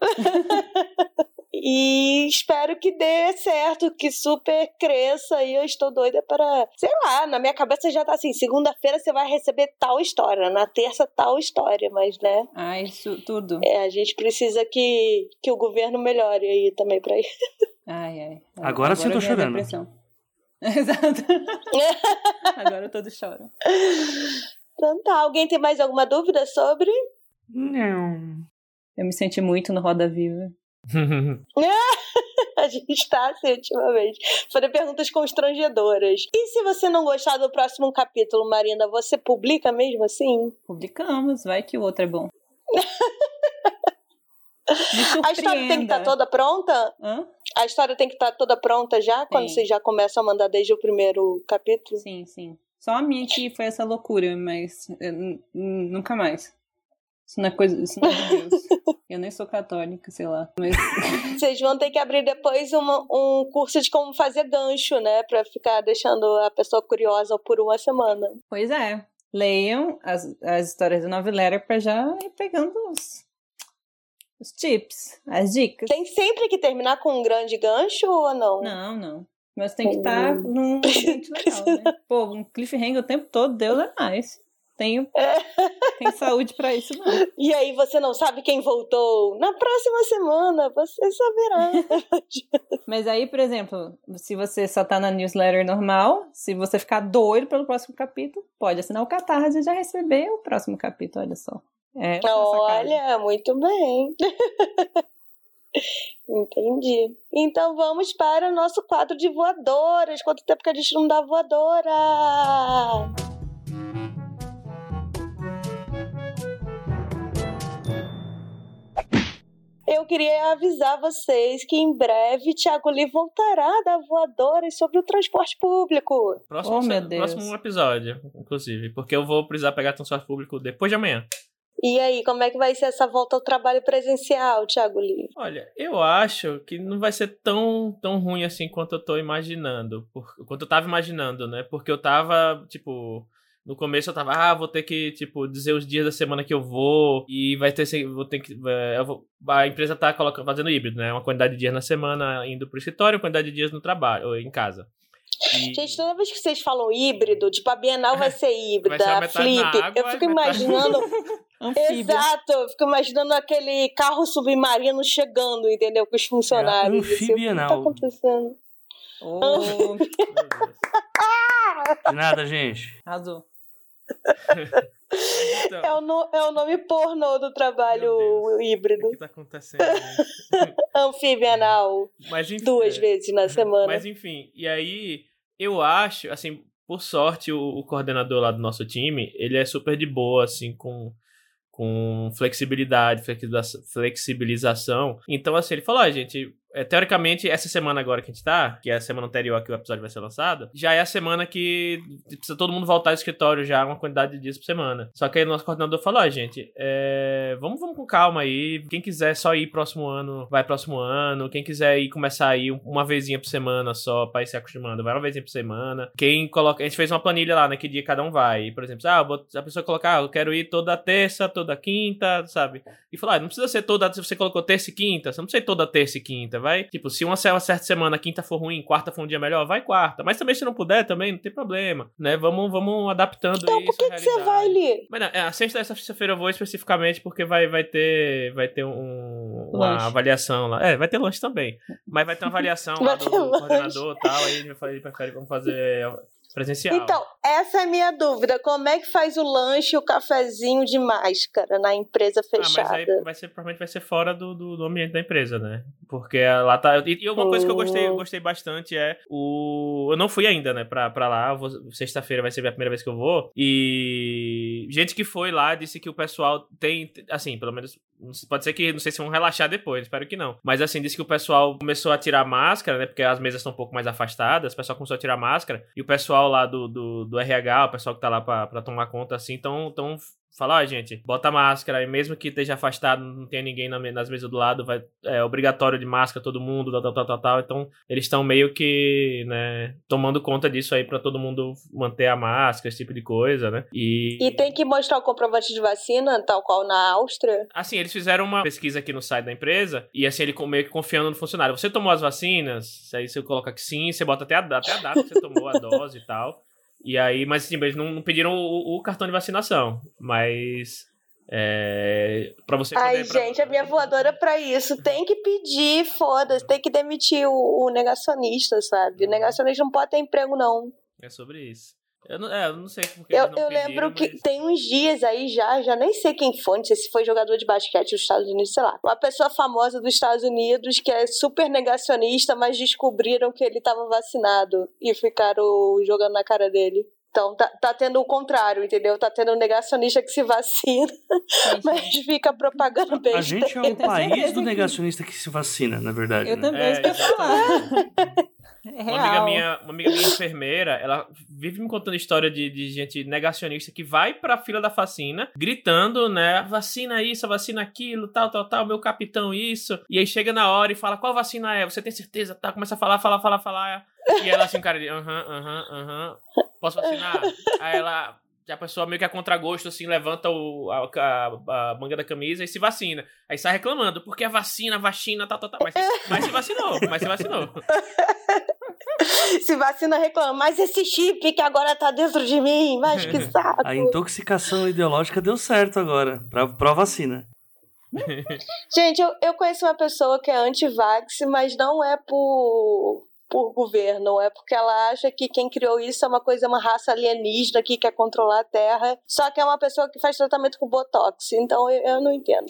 *laughs* E espero que dê certo, que super cresça. E eu estou doida para. Sei lá, na minha cabeça já tá assim: segunda-feira você vai receber tal história, na terça tal história, mas né? Ah, isso tudo. É, a gente precisa que, que o governo melhore aí também pra isso. Ai, ai. Agora sim eu tô chorando. *laughs* Exato. *laughs* Agora todos choram. Então tá, alguém tem mais alguma dúvida sobre? Não. Eu me senti muito no Roda Viva. *laughs* A gente tá assim ultimamente. Fazer perguntas constrangedoras. E se você não gostar do próximo capítulo, Marina, você publica mesmo assim? Publicamos, vai que o outro é bom. *laughs* A história tem que estar surpreenda. toda pronta? Hã? A história tem que estar toda pronta já? Quando Sim. vocês já começam a mandar desde o primeiro capítulo? Sim, sim. Só a minha que foi essa loucura, mas n- nunca mais. Isso não é coisa, isso não é de Deus. *laughs* Eu nem sou católica, sei lá. Mas *laughs* Vocês vão ter que abrir depois uma- um curso de como fazer gancho, né? Pra ficar deixando a pessoa curiosa por uma semana. Pois é. Leiam as, as histórias do Novelera pra já ir pegando os, os tips, as dicas. Tem sempre que terminar com um grande gancho ou não? Não, não. Mas tem que estar num *laughs* ambiente legal, né? Pô, um cliffhanger o tempo todo, Deus é mais. Tenho, tenho saúde pra isso, não. E aí você não sabe quem voltou? Na próxima semana você saberá. *laughs* Mas aí, por exemplo, se você só tá na newsletter normal, se você ficar doido pelo próximo capítulo, pode assinar o Catarse e já receber o próximo capítulo, olha só. É, essa é. Olha, muito bem. *laughs* Entendi. Então vamos para o nosso quadro de voadoras. Quanto tempo que a gente não dá voadora? eu queria avisar vocês que em breve Thiago Lee voltará da voadora sobre o transporte público. Próximo, Oh, meu Deus. próximo episódio, inclusive. Porque eu vou precisar pegar transporte público depois de amanhã. E aí, como é que vai ser essa volta ao trabalho presencial, Thiago Lee? Olha, eu acho que não vai ser tão, tão ruim assim quanto eu tô imaginando. Por, quanto eu tava imaginando, né? Porque eu tava, tipo. No começo eu tava, ah, vou ter que, tipo, dizer os dias da semana que eu vou. E vai ter. Vou ter que. vou- a empresa tá colocando, fazendo híbrido, né? Uma quantidade de dias na semana indo pro escritório, uma quantidade de dias no trabalho, ou em casa. E- Gente, toda vez que vocês falam híbrido, tipo, a Bienal vai ser híbrida, Vai Flip, água eu fico imaginando. *laughs* Exato, eu fico imaginando aquele carro submarino chegando, entendeu? Com os funcionários. assim, o que anfibienal. tá acontecendo? Oh. *laughs* De nada, gente. arrasou. Então, *laughs* É o, no- é o nome pornô do trabalho híbrido. o que tá acontecendo? gente? *laughs* Anfibianal. Mas, enfim, Duas é. vezes na semana. Mas enfim, e aí eu acho, assim, por sorte, o, o coordenador lá do nosso time, ele é super de boa, assim, com, com flexibilidade, flexibiliza- flexibilização. Então, assim, ele falou, ó, gente, é, teoricamente, essa semana agora que a gente tá, que é a semana anterior que o episódio vai ser lançado, já é a semana que precisa todo mundo voltar ao escritório já uma quantidade de dias por semana. Só que aí o nosso coordenador falou, ó, gente, é, vamos, vamos com calma aí. Quem quiser só ir próximo ano, vai próximo ano. Quem quiser ir começar aí uma vezinha por semana só pra ir se acostumando, vai uma vezinha por semana. Quem coloca. A gente fez uma planilha lá, né? Que dia cada um vai. Por exemplo, ah, a pessoa colocar, ah, eu quero ir toda terça, toda quinta, sabe? E falar, ah, não precisa ser toda. Se você colocou terça e quinta, você não precisa ir toda terça e quinta. Vai, tipo, se uma, certa semana, quinta for ruim, quarta for um dia melhor, vai quarta. Mas também se não puder, também não tem problema, né? Vamos, vamos adaptando Então, isso. por que, você vai ali? Mas não, é, a sexta dessa sexta-feira eu vou especificamente porque vai, vai ter vai ter um, uma Lanche. avaliação lá. É, vai ter lanche também. Mas vai ter uma avaliação *laughs* lá do, do coordenador e tal. Aí ele vai fazer- vamos fazer presencial. Então, essa é a minha dúvida. Como é que faz o lanche e o cafezinho de máscara na empresa Ah, mas fechada? aí vai ser, provavelmente vai ser fora do, do, do ambiente da empresa, né? Porque lá tá. E, e uma coisa que eu gostei, eu gostei bastante é o. Eu não fui ainda, né, pra, pra lá. Sexta-feira vai ser a primeira vez que eu vou. E. Gente que foi lá disse que o pessoal tem. Assim, pelo menos. Pode ser que. Não sei se vão relaxar depois, espero que não. Mas assim, disse que o pessoal começou a tirar máscara, né? Porque as mesas estão um pouco mais afastadas. O pessoal começou a tirar máscara. E o pessoal lá do, do, do RH, o pessoal que tá lá pra, pra tomar conta, assim, tão. tão Fala, ó, gente, bota máscara, e mesmo que esteja afastado, não tenha ninguém nas mesas do lado, vai, é obrigatório de máscara todo mundo, tal, tal, tal, tal, tal. Então, eles estão meio que, né, tomando conta disso aí pra todo mundo manter a máscara, esse tipo de coisa, né? E, E tem que mostrar o comprovante de vacina, tal qual na Áustria? assim, eles fizeram uma pesquisa aqui no site da empresa, e assim, ele meio que confiando no funcionário. Você tomou as vacinas? Aí você coloca que sim, você bota até a, até a data que você tomou a dose e tal. E aí, mas assim, eles não, não pediram o, o cartão de vacinação, mas é, para você Ai, poder, pra- gente, a minha voadora pra isso. Tem que pedir, foda-se. Tem que demitir o, o negacionista, sabe? O negacionista não pode ter emprego, não. É sobre isso. Eu não, é, eu não sei porque Eu, eu pediram, lembro que mas- tem uns dias aí já, já nem sei quem foi, não sei se foi jogador de basquete dos Estados Unidos, sei lá. Uma pessoa famosa dos Estados Unidos que é super negacionista, mas descobriram que ele tava vacinado e ficaram jogando na cara dele. Então tá, tá tendo o contrário, entendeu? Tá tendo um negacionista que se vacina, *laughs* mas fica propagando besteira. A gente é o *laughs* país do que- negacionista que se vacina, na verdade. Eu né? também, É, isso que eu falar. *laughs* É Uma amiga, minha, uma amiga minha enfermeira, ela vive me contando história de, de gente negacionista que vai pra fila da vacina, gritando, né? Vacina isso, vacina aquilo, tal, tal, tal, meu capitão isso. E aí chega na hora e fala, qual vacina é? Você tem certeza? Tá, começa a falar, falar, falar, falar. E ela assim, cara, de aham, aham, aham. Posso vacinar? Aí ela. A pessoa meio que a contragosto, assim, levanta o, a, a- a manga da camisa e se vacina. Aí sai reclamando, porque a vacina, a vacina, tal, tal, tal. Mas, mas se vacinou, mas se vacinou. *laughs* Se vacina reclama, mas esse chip que agora tá dentro de mim, mas que saco. A intoxicação ideológica deu certo agora, pra, pra vacina. Gente, eu, eu conheço uma pessoa que é anti-vax, mas não é por, por governo, é porque ela acha que quem criou isso é uma coisa, uma raça alienígena que quer controlar a Terra, só que é uma pessoa que faz tratamento com Botox, então eu, eu não entendo.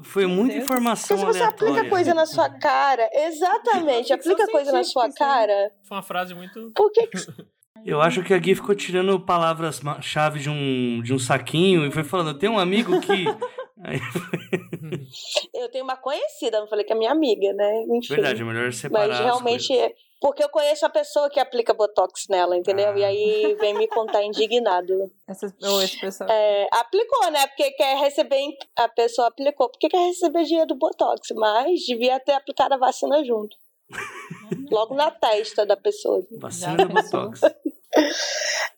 Foi muita Deus. informação Porque se você aleatória. aplica coisa na sua *laughs* cara, exatamente, aplica coisa na sua cara, Foi uma frase muito. por que, que *laughs* Eu acho que a Gui ficou tirando palavras-chave de um, de um saquinho e foi falando, tem um amigo que... Aí- eu tenho uma conhecida, não falei que é minha amiga, né? Enfim. Verdade, é melhor separar. Mas realmente é. Porque eu conheço a pessoa que aplica Botox nela, entendeu? Ah. E aí vem me contar indignado. Essa, ou esse pessoal. É, aplicou, né? Porque quer receber. A pessoa aplicou porque quer receber dinheiro do Botox, mas devia ter aplicado a vacina junto. Logo na testa da pessoa. Vacina Já do pensou? Botox.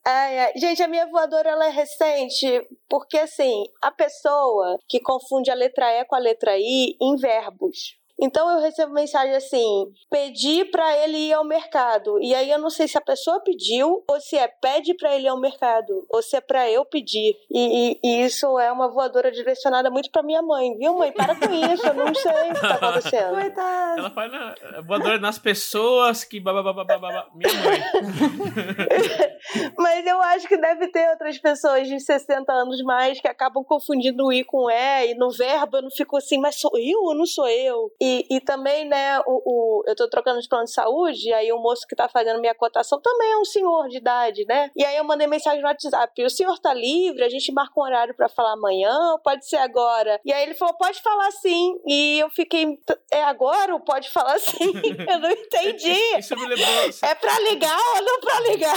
Ai, ai. Gente, a minha voadora ela é recente porque, assim, a pessoa que confunde a letra E com a letra I em verbos. Então eu recebo mensagem assim: pedi pra ele ir ao mercado. E aí eu não sei se a pessoa pediu ou se é pede pra ele ir ao mercado ou se é pra eu pedir. E, e- e isso é uma voadora direcionada muito pra minha mãe, viu, mãe? Para com isso, eu não sei o que tá acontecendo. Coitada. Ela faz na, voadora nas pessoas que. Minha mãe. *laughs* Mas eu acho que deve ter outras pessoas de 60 anos mais que acabam confundindo o i com e, e no verbo eu não fico assim, mas sou eu ou não sou eu? E, e também, né, o, o- eu tô trocando de plano de saúde, e aí o moço que tá fazendo minha cotação também é um senhor de idade, né? E aí eu mandei mensagem no WhatsApp, o senhor tá livre? A gente marca um horário pra falar amanhã, ou pode ser agora? E aí ele falou, pode falar sim. E eu fiquei, é agora ou pode falar sim? *laughs* eu não entendi. Isso me lembrou. É pra ligar ou não pra ligar?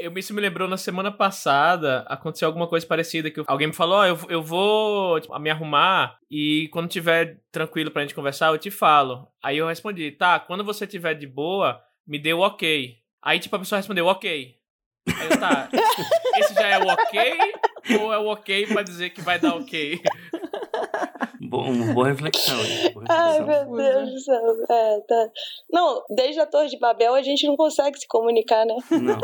Eu, isso me lembrou na semana passada, aconteceu alguma coisa parecida, que alguém me falou, ó, eu, eu vou tipo, me arrumar e quando tiver tranquilo pra gente conversar, eu te falo. Aí eu respondi, tá, quando você tiver de boa, me dê o ok. Aí, tipo, a pessoa respondeu, ok. Aí eu, tá, *laughs* esse já é o ok ou é o ok pra dizer que vai dar ok? Bom, uma boa reflexão. Boa Ai, reflexão. meu Deus do céu. É, tá. Não, desde a Torre de Babel a gente não consegue se comunicar, né? Não.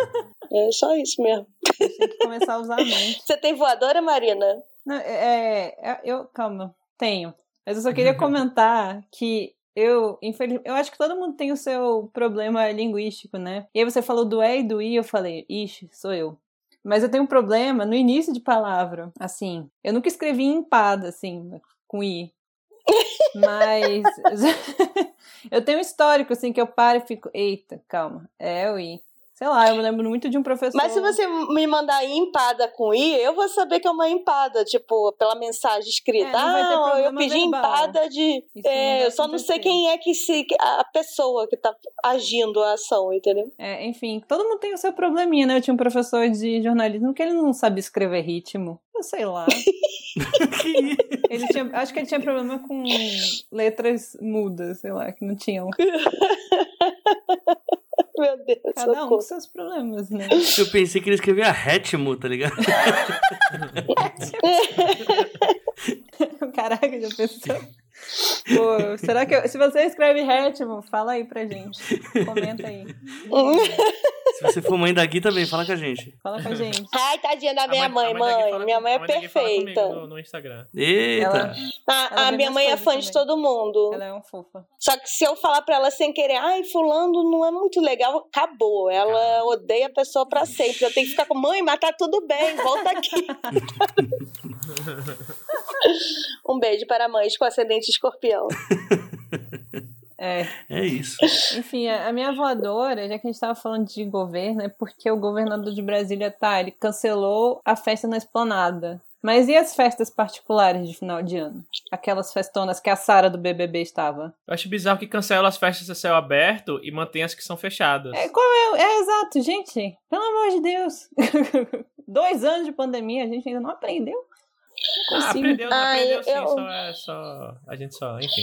É só isso mesmo. Tem que começar a usar a mente. Você tem voadora, Marina? Não, é, é, eu, calma, tenho. Mas eu só queria comentar que eu, infelizmente, eu acho que todo mundo tem o seu problema linguístico, né? E aí você falou do é e do i, eu falei, ixi, sou eu. Mas eu tenho um problema no início de palavra, assim. Eu nunca escrevi empada, assim, com i. Mas *laughs* eu tenho um histórico, assim, que eu paro e fico, eita, calma, é o i. Sei lá, eu me lembro muito de um professor. Mas se você me mandar empada com i, eu vou saber que é uma empada, tipo, pela mensagem escrita. É, não ah, eu pedi verbal. empada de. É, eu só não sei quem é que se. a pessoa que tá agindo a ação, entendeu? É, enfim, todo mundo tem o seu probleminha, né? Eu tinha um professor de jornalismo que ele não sabia escrever ritmo. Eu sei lá. *laughs* *laughs* Ele tinha, acho que ele tinha problema com letras mudas, sei lá, que não tinham. *laughs* Meu Deus, Cada um com seus problemas, né? Eu pensei que ele escrevia Hatmo, tá ligado? *laughs* Caraca, já pensou? Pô, será que eu- se você escreve ritmo, fala aí pra gente. Comenta aí. *laughs* Se você for mãe daqui também, fala com a gente. Fala com a gente. *laughs* Ai, tadinha da A minha mãe, a mãe. fala Minha mãe é a perfeita. No, no Instagram. Eita! Ela- A, Ela a vê minha mãe é fã também. de todo mundo. Ela é um fofa. Só que se eu falar pra ela sem querer, ai, fulano não é muito legal, acabou. Ela odeia a pessoa pra sempre. Eu tenho que ficar com, mãe, mas tá tudo bem, volta aqui. *laughs* um beijo para mães com ascendente escorpião. *laughs* É. É isso. Enfim, a minha voadora, já que a gente tava falando de governo, é porque o governador de Brasília tá, ele cancelou a festa na esplanada. Mas e as festas particulares de final de ano? Aquelas festonas que a Sara do BBB estava. Eu acho bizarro que cancela as festas a céu aberto e mantém as que são fechadas. É, qual é? É exato, gente. Pelo amor de Deus. *laughs* Dois anos de pandemia, a gente ainda não aprendeu. Não Ah, aprendeu, não Ai, aprendeu sim, eu- só é só. A gente só, enfim.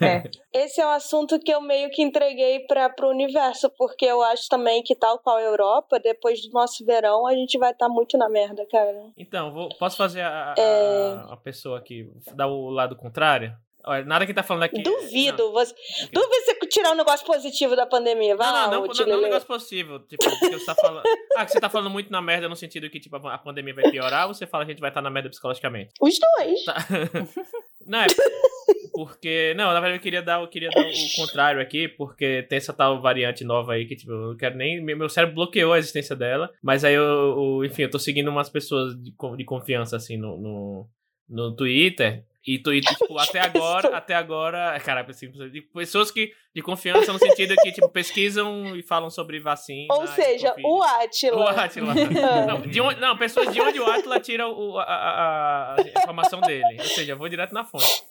É. *laughs* Esse é o assunto que eu meio que entreguei para pro universo, porque eu acho também que, tal qual a Europa, depois do nosso verão, a gente vai estar muito na merda, cara. Então, vou- posso fazer a, É. a pessoa aqui, dar o lado contrário? Olha, nada que tá falando aqui. Duvido. Você... Duvido você tirar um negócio positivo da pandemia. Vai Não, lá, não, não, não, não, é um negócio possível. Tipo, que você tá falando. *laughs* Ah, que você tá falando muito na merda no sentido que, tipo, a pandemia vai piorar, ou você fala que a gente vai estar na merda psicologicamente? Os dois. Tá. *laughs* Não, é. Porque. Não, na verdade eu queria dar, eu queria dar o contrário aqui, porque tem essa tal variante nova aí que, tipo, eu não quero nem. Meu cérebro bloqueou a existência dela. Mas aí eu, eu- enfim, eu tô seguindo umas pessoas de, de confiança, assim, no, no, no Twitter. E Twitter, *laughs* tipo, até agora, até agora, cara, assim, de pessoas que de confiança no sentido que, tipo, pesquisam e falam sobre vacina. Ou seja, o Atila. O Atila. *laughs* não, de onde, não, pessoas de onde o Atila tira o, a, a, a, informação dele. Ou seja, eu vou direto na fonte.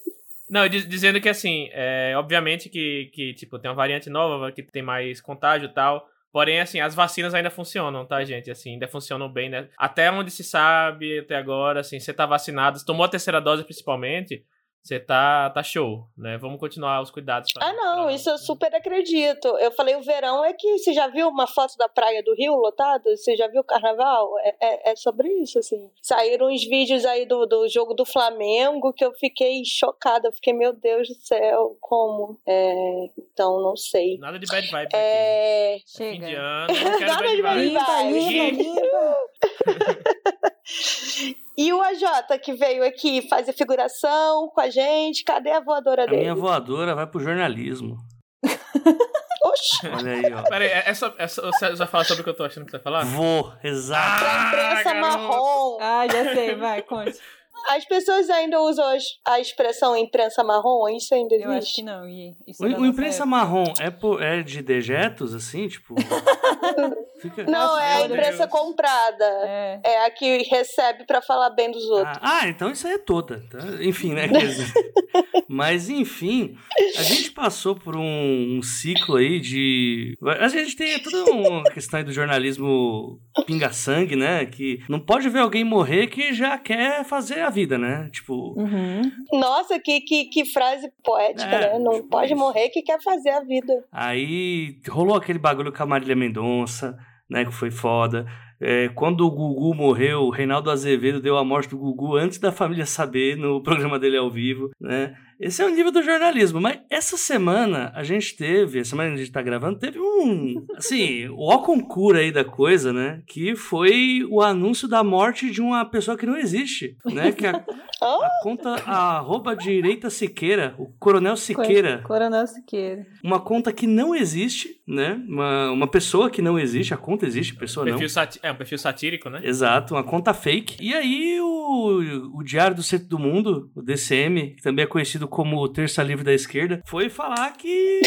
Não, dizendo que assim, é, obviamente que, que, tipo, tem uma variante nova que tem mais contágio e tal. Porém, assim, as vacinas ainda funcionam, tá, gente? Assim, ainda funcionam bem, né? Até onde se sabe, até agora, assim, você tá vacinado, tomou a terceira dose principalmente, você tá, tá show, né? Vamos continuar os cuidados. Pra, ah, não, pra... isso eu super acredito. Eu falei, o verão é que você já viu uma foto da praia do Rio lotado? Você já viu o carnaval? É, é, é, sobre isso, assim. Saíram uns vídeos aí do, do jogo do Flamengo que eu fiquei chocada. Eu fiquei, meu Deus do céu, como? É, então, não sei. Nada de bad vibe é... aqui. Chega. Fim de ano, não quero *laughs* Nada bad de bad vibe. Limpa, limpa, *laughs* E o AJ que veio aqui fazer figuração com a gente, cadê a voadora a dele? A minha voadora vai pro jornalismo. *laughs* Oxi. Olha aí, ó. Peraí, é, é só, é só, você vai falar sobre o que eu tô achando que você vai falar? Vou, exato. Pra imprensa ah, marrom. Ah, já sei, vai, conte. As pessoas ainda usam a expressão imprensa marrom? Isso ainda existe? Eu acho que não. E o, o imprensa época. marrom é, por, é de dejetos, assim? Tipo. *laughs* Fica... Não, é a imprensa Deus. comprada. É. é. a que recebe para falar bem dos outros. Ah, ah, então isso aí é toda. Tá? Enfim, né? *laughs* Mas, enfim, a gente passou por um, um, ciclo aí de. A gente tem toda uma questão aí do jornalismo pinga-sangue, né? Que não pode ver alguém morrer que já quer fazer a vida, né? Tipo. Uhum. Nossa, que, que, que frase poética, é, né? Não tipo pode isso. morrer que quer fazer a vida. Aí rolou aquele bagulho com a Marília Mendonça né, que foi foda. É, quando o Gugu morreu, o Reinaldo Azevedo deu a morte do Gugu antes da família saber no programa dele ao vivo, né? Esse é o nível do jornalismo. Mas essa semana a gente teve, a semana que a gente tá gravando, teve um. Assim, o concura aí da coisa, né? Que foi o anúncio da morte de uma pessoa que não existe, né? Que a, a conta a arroba direita Siqueira, o Coronel Siqueira. Coronel Siqueira. Uma conta que não existe, né? Uma, uma pessoa que não existe, a conta existe, a pessoa perfil não. É um perfil satírico, né? Exato, uma conta fake. E aí o, o Diário do Centro do Mundo, o DCM, que também é conhecido como Terça Livre da Esquerda, foi falar que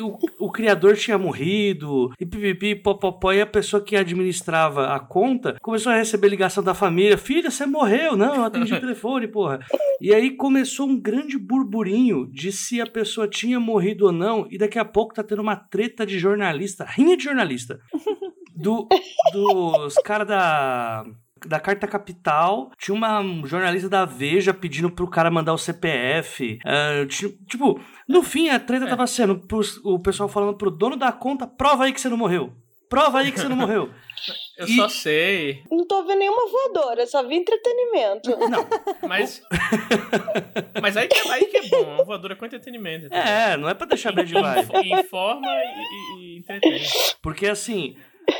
o, o, o, criador tinha morrido, e pipipi, popopó, e a pessoa que administrava a conta começou a receber ligação da família: Filha, você morreu? Não, eu atendi o telefone, porra. E aí começou um grande burburinho de se a pessoa tinha morrido ou não, e daqui a pouco tá tendo uma treta de jornalista, rinha de jornalista. Do, dos caras da da Carta Capital, tinha uma jornalista da Veja pedindo pro cara mandar o CPF. Uh, tipo, no fim a treta é. tava sendo pro, o pessoal falando pro dono da conta: prova aí que você não morreu. Prova aí que você não morreu. Eu e... só sei. Não tô vendo nenhuma voadora, só vi entretenimento. Não. Mas. mas aí que, é, aí que é bom, uma voadora com entretenimento. Entendeu? É, não é pra deixar bad vibe. Informa e, e, e entretém. Porque assim,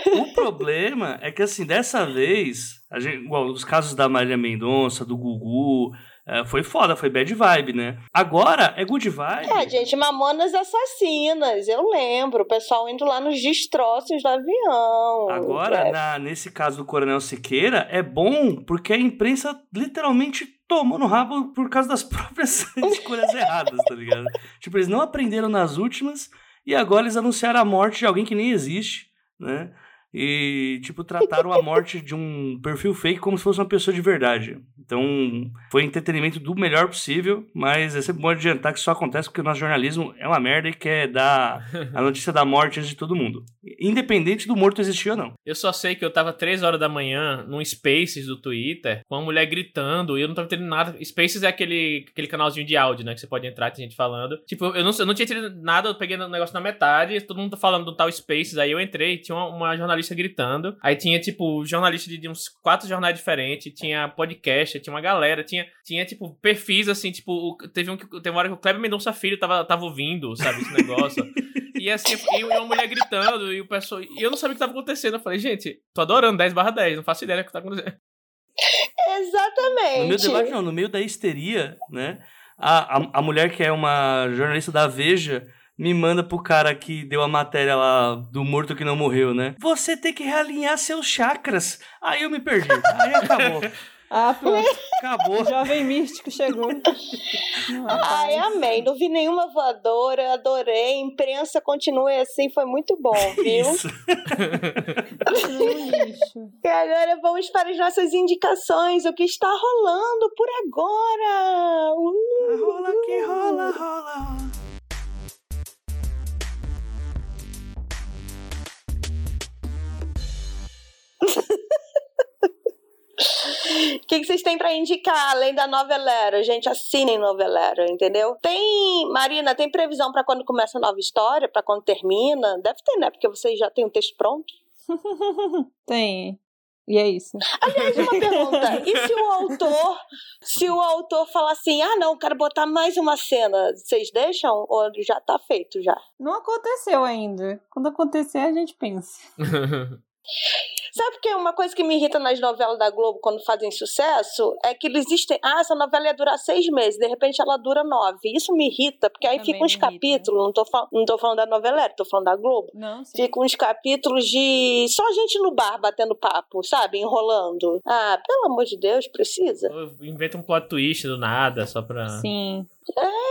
o problema é que, assim, dessa vez, a gente, igual, os casos da Maria Mendonça, do Gugu, é, foi foda, foi bad vibe, né? Agora é good vibe. É, gente, Mamonas Assassinas, eu lembro. O pessoal indo lá nos destroços do avião. Agora, é. na, nesse caso do Coronel Siqueira, é bom porque a imprensa literalmente tomou no rabo por causa das *laughs* próprias escolhas erradas, tá ligado? Tipo, eles não aprenderam nas últimas e agora eles anunciaram a morte de alguém que nem existe né? E, tipo, trataram a morte de um perfil fake como se fosse uma pessoa de verdade. Então, foi entretenimento do melhor possível, mas é sempre bom adiantar que só acontece porque o nosso jornalismo é uma merda e quer dar *laughs* a notícia da morte antes de todo mundo. Independente do morto existir ou não. Eu só sei que eu tava 3 horas da manhã num Spaces do Twitter com uma mulher gritando e eu não tava entendendo nada. Spaces é aquele, aquele canalzinho de áudio, né? Que você pode entrar, tem gente falando. Tipo, eu não, eu não tinha entendido nada, eu peguei o negócio na metade, todo mundo tá falando do tal Spaces, aí eu entrei, tinha uma, uma jornalista gritando. Aí tinha, tipo, jornalista de, de uns quatro jornais diferentes, tinha podcast, tinha uma galera, tinha, tinha tipo, perfis assim, tipo, teve, um, teve uma hora que o Kleber Mendonça Filho tava, tava ouvindo, sabe, esse negócio. e assim, e uma mulher gritando, e o pessoal. E eu não sabia o que tava acontecendo. Eu falei, gente, tô adorando 10 barra 10, não faço ideia do que tá acontecendo. Exatamente. No meio debate, não, no meio da histeria, né? A, a, a mulher que é uma jornalista da Veja me manda pro cara que deu a matéria lá do morto que não morreu, né? Você tem que realinhar seus chakras. Aí eu me perdi. Aí acabou. *laughs* Ah, pronto. Acabou. O jovem místico chegou. *laughs* Ai, amém. Não vi nenhuma voadora, adorei. Imprensa continue assim, foi muito bom, *laughs* viu? Isso. lixo. E agora vamos para as nossas indicações. O que está rolando por agora? Uh! Rola que rola, rola. O que, que vocês têm pra indicar além da novelera? Gente, assinem novelera, entendeu? Tem, Marina, tem previsão pra quando começa a nova história? Pra quando termina? Deve ter, né? Porque vocês já têm o texto pronto. *laughs* Tem. E é isso. Aliás, uma pergunta. E se o autor, se o autor falar assim, ah, não, quero botar mais uma cena, vocês deixam? Ou já tá feito já? Não aconteceu ainda. Quando acontecer, a gente pensa. *laughs* Sabe porque uma coisa que me irrita nas novelas da Globo quando fazem sucesso é que eles existem. Ah, essa novela ia durar seis meses, de repente ela dura nove. Isso me irrita, porque aí Também ficam uns capítulos, não tô, fal- não tô falando da novela, tô falando da Globo. Não, sim. Ficam uns capítulos de só gente no bar batendo papo, sabe? Enrolando. Ah, pelo amor de Deus, precisa. Inventa um plot twist do nada, só pra. Sim. É,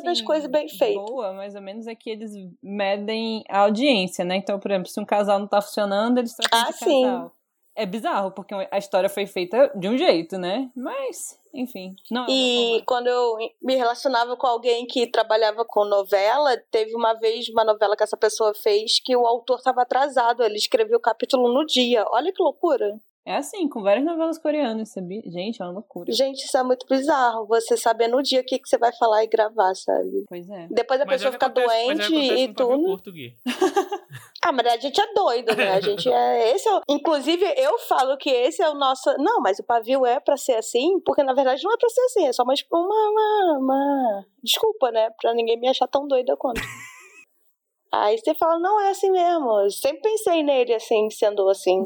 gosto das assim, coisas bem feitas. Boa, mais ou menos é que eles medem a audiência, né? Então, por exemplo, se um casal não tá funcionando, eles trocam Ah, de sim. casal. É bizarro, porque a história foi feita de um jeito, né? Mas, enfim. Não, é E quando eu me relacionava com alguém que trabalhava com novela, teve uma vez uma novela que essa pessoa fez que o autor estava atrasado, ele escreveu o capítulo no dia. Olha que loucura. É assim, com várias novelas coreanas, sabia? Gente, é uma loucura. Gente, isso é muito bizarro. Você saber no dia o que, que você vai falar e gravar, sabe? Pois é. Depois a Mas é pessoa fica acontece- é doente e tudo. curto, Gui. *laughs* Ah, mas a gente é doido, né? A gente *laughs* é. Esse é o... Inclusive, eu falo que esse é o nosso. Não, mas o pavio é pra ser assim, porque na verdade não é pra ser assim, é só uma. uma, uma, uma... Desculpa, né? Pra ninguém me achar tão doida quanto. *laughs* Aí você fala, não é assim mesmo. Eu sempre pensei nele assim, sendo assim.